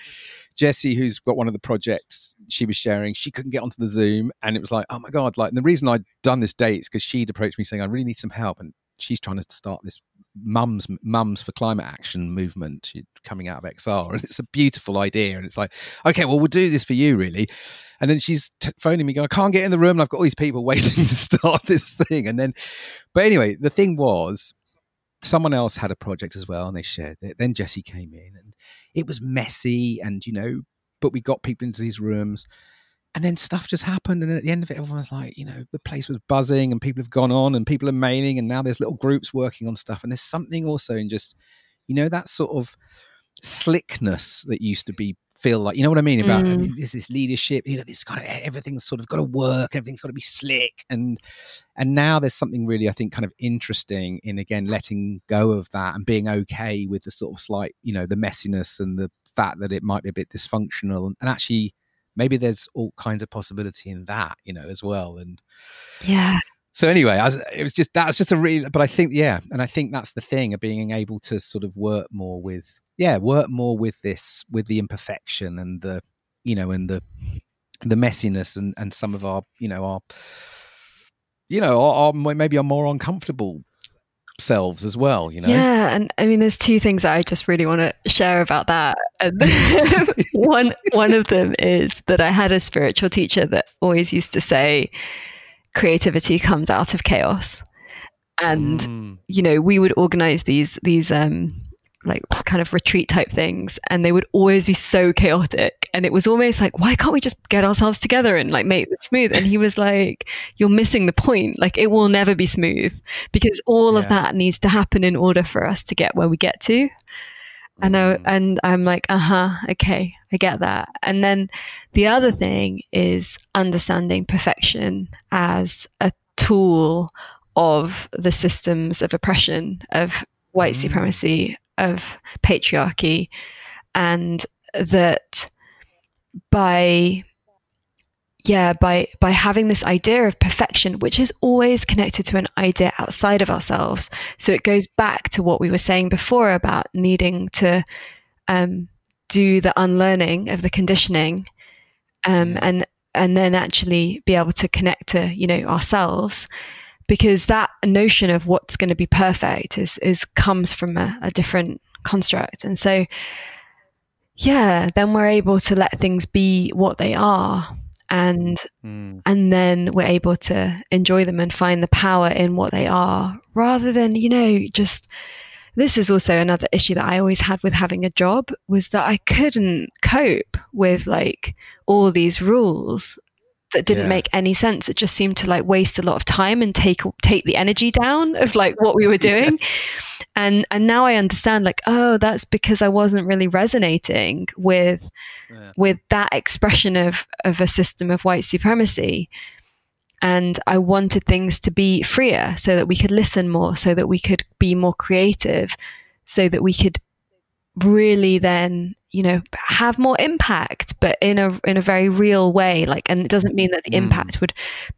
jessie who's got one of the projects she was sharing she couldn't get onto the zoom and it was like oh my god like the reason i'd done this date is because she'd approached me saying i really need some help and she's trying to start this mums mums for climate action movement coming out of XR, and it's a beautiful idea. And it's like, okay, well, we'll do this for you, really. And then she's t- phoning me, going, I can't get in the room, and I've got all these people [LAUGHS] waiting to start this thing. And then, but anyway, the thing was, someone else had a project as well, and they shared it. Then Jesse came in, and it was messy, and you know, but we got people into these rooms and then stuff just happened and at the end of it everyone was like you know the place was buzzing and people have gone on and people are mailing and now there's little groups working on stuff and there's something also in just you know that sort of slickness that used to be feel like you know what I mean about mm. I mean, there's this leadership you know this kind of everything's sort of got to work everything's got to be slick and and now there's something really I think kind of interesting in again letting go of that and being okay with the sort of slight you know the messiness and the fact that it might be a bit dysfunctional and actually maybe there's all kinds of possibility in that, you know, as well. And yeah. So anyway, was, it was just that's just a real. But I think yeah, and I think that's the thing of being able to sort of work more with yeah, work more with this with the imperfection and the you know and the the messiness and and some of our you know our you know our, maybe our more uncomfortable selves as well you know yeah and i mean there's two things i just really want to share about that and [LAUGHS] one one of them is that i had a spiritual teacher that always used to say creativity comes out of chaos and mm. you know we would organize these these um like kind of retreat type things and they would always be so chaotic and it was almost like why can't we just get ourselves together and like make it smooth and he was like you're missing the point like it will never be smooth because all yeah. of that needs to happen in order for us to get where we get to and I, mm. and I'm like uh-huh okay I get that and then the other thing is understanding perfection as a tool of the systems of oppression of white mm. supremacy of patriarchy and that by yeah by by having this idea of perfection which is always connected to an idea outside of ourselves. So it goes back to what we were saying before about needing to um, do the unlearning of the conditioning um, and and then actually be able to connect to you know ourselves because that notion of what's going to be perfect is is comes from a, a different construct and so yeah, then we're able to let things be what they are and mm. and then we're able to enjoy them and find the power in what they are rather than, you know, just this is also another issue that I always had with having a job was that I couldn't cope with like all these rules that didn't yeah. make any sense. It just seemed to like waste a lot of time and take take the energy down of like what we were [LAUGHS] doing. and and now I understand like oh that's because I wasn't really resonating with yeah. with that expression of of a system of white supremacy. And I wanted things to be freer so that we could listen more, so that we could be more creative, so that we could really then you know have more impact but in a in a very real way like and it doesn't mean that the mm. impact would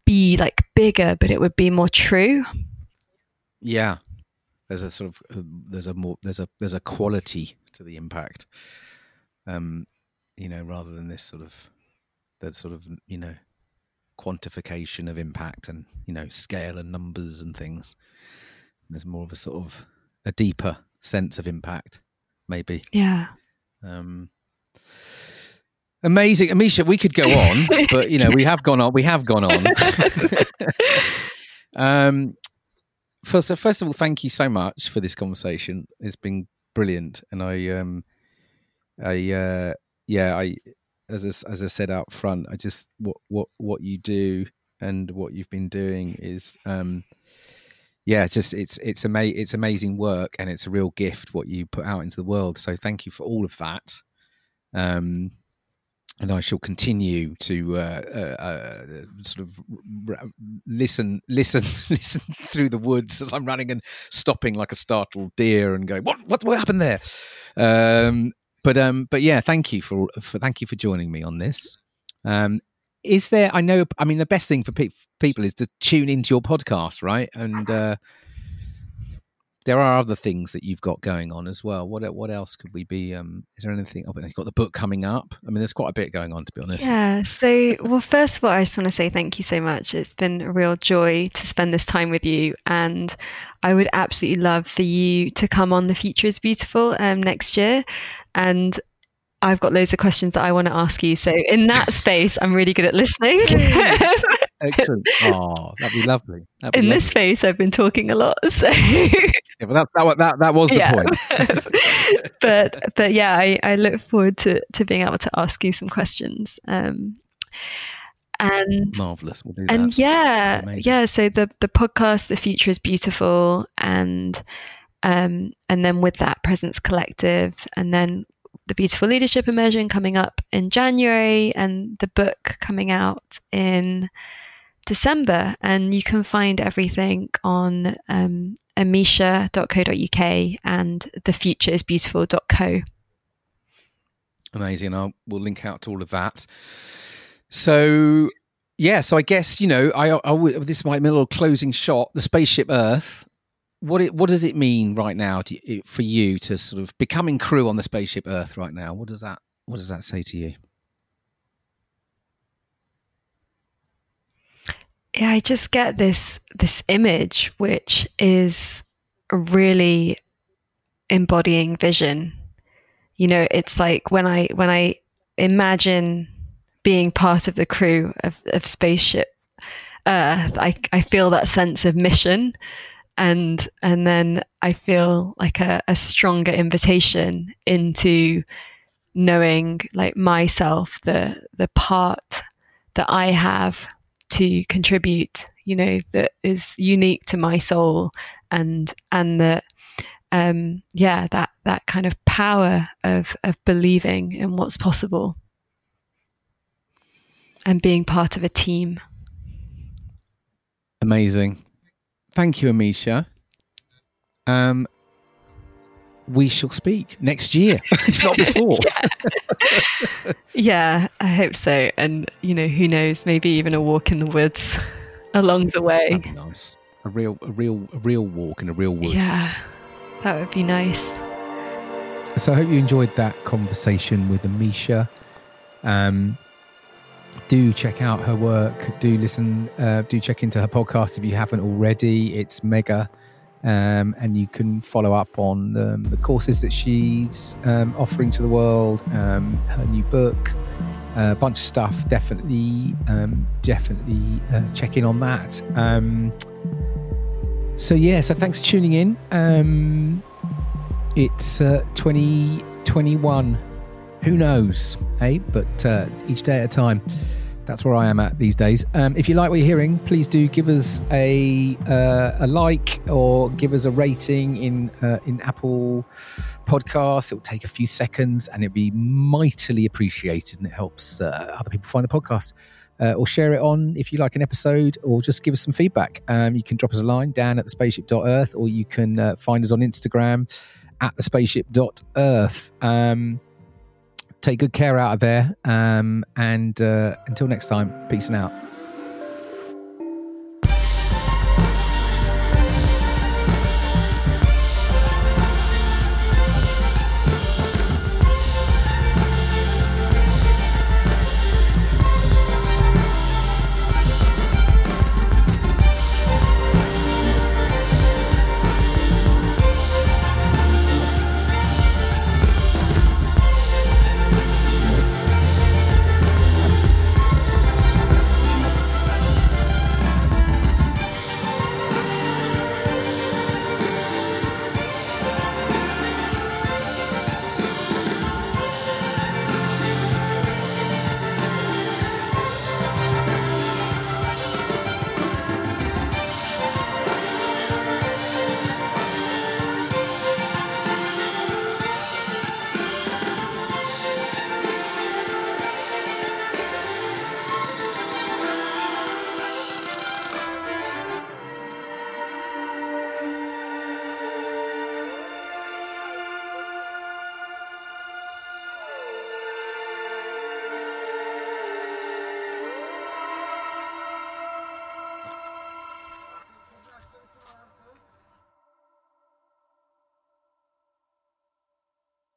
be like bigger but it would be more true. Yeah. There's a sort of uh, there's a more there's a there's a quality to the impact um you know rather than this sort of that sort of you know quantification of impact and you know scale and numbers and things. There's more of a sort of a deeper sense of impact maybe yeah um, amazing, Amisha. We could go on, [LAUGHS] but you know we have gone on. We have gone on. [LAUGHS] um, first, so first of all, thank you so much for this conversation. It's been brilliant, and I, um, I, uh, yeah, I, as I, as I said out front, I just what what what you do and what you've been doing is um yeah, it's just it's it's ama- it's amazing work and it's a real gift what you put out into the world. So thank you for all of that. Um, and I shall continue to uh, uh, uh, sort of r- listen, listen, [LAUGHS] listen through the woods as I'm running and stopping like a startled deer and going, "What? What? What happened there?" Um, but um, but yeah, thank you for, for thank you for joining me on this. Um, is there i know i mean the best thing for pe- people is to tune into your podcast right? And uh there are other things that you've got going on as well. What what else could we be um is there anything oh, you've got the book coming up. I mean there's quite a bit going on to be honest. Yeah so well first of all i just want to say thank you so much. It's been a real joy to spend this time with you and i would absolutely love for you to come on the future is beautiful um, next year. And I've got loads of questions that I want to ask you. So in that [LAUGHS] space, I'm really good at listening. [LAUGHS] Excellent. Oh, that'd be lovely. That'd be in lovely. this space, I've been talking a lot. So yeah, but that, that, that, that was the yeah. point. [LAUGHS] but but yeah, I, I look forward to to being able to ask you some questions. Um, and marvelous. We'll and yeah, yeah. So the the podcast, the future is beautiful, and um, and then with that presence collective, and then the Beautiful Leadership Immersion coming up in January and the book coming out in December. And you can find everything on um, amisha.co.uk and thefutureisbeautiful.co. Amazing. I'll, we'll link out to all of that. So, yeah, so I guess, you know, I, I, this might be a little closing shot. The spaceship Earth what it, what does it mean right now to, for you to sort of becoming crew on the spaceship Earth right now? What does that what does that say to you? Yeah, I just get this this image which is really embodying vision. You know, it's like when I when I imagine being part of the crew of, of spaceship Earth, I I feel that sense of mission and and then I feel like a, a stronger invitation into knowing like myself, the the part that I have to contribute, you know, that is unique to my soul and and that um yeah, that that kind of power of of believing in what's possible and being part of a team. Amazing. Thank you, Amisha. Um, we shall speak next year, [LAUGHS] if not before. [LAUGHS] yeah. yeah, I hope so. And you know, who knows? Maybe even a walk in the woods [LAUGHS] along the way. That'd be nice. A real, a real, a real walk in a real wood. Yeah, that would be nice. So I hope you enjoyed that conversation with Amisha. Um, do check out her work. Do listen. Uh, do check into her podcast if you haven't already. It's mega Um, and you can follow up on um, the courses that she's um, offering to the world, um, her new book, a bunch of stuff. Definitely, um, definitely uh, check in on that. Um, so yeah, so thanks for tuning in. It's uh, 2021. Who knows, eh? But uh, each day at a time. That's where I am at these days. Um, if you like what you're hearing, please do give us a uh, a like or give us a rating in uh, in Apple Podcasts. It will take a few seconds and it'll be mightily appreciated, and it helps uh, other people find the podcast. Uh, or share it on if you like an episode, or just give us some feedback. Um, you can drop us a line down at the spaceship.earth, or you can uh, find us on Instagram at the spaceship.earth. Um, take good care out of there. Um, and uh, until next time, peace and out.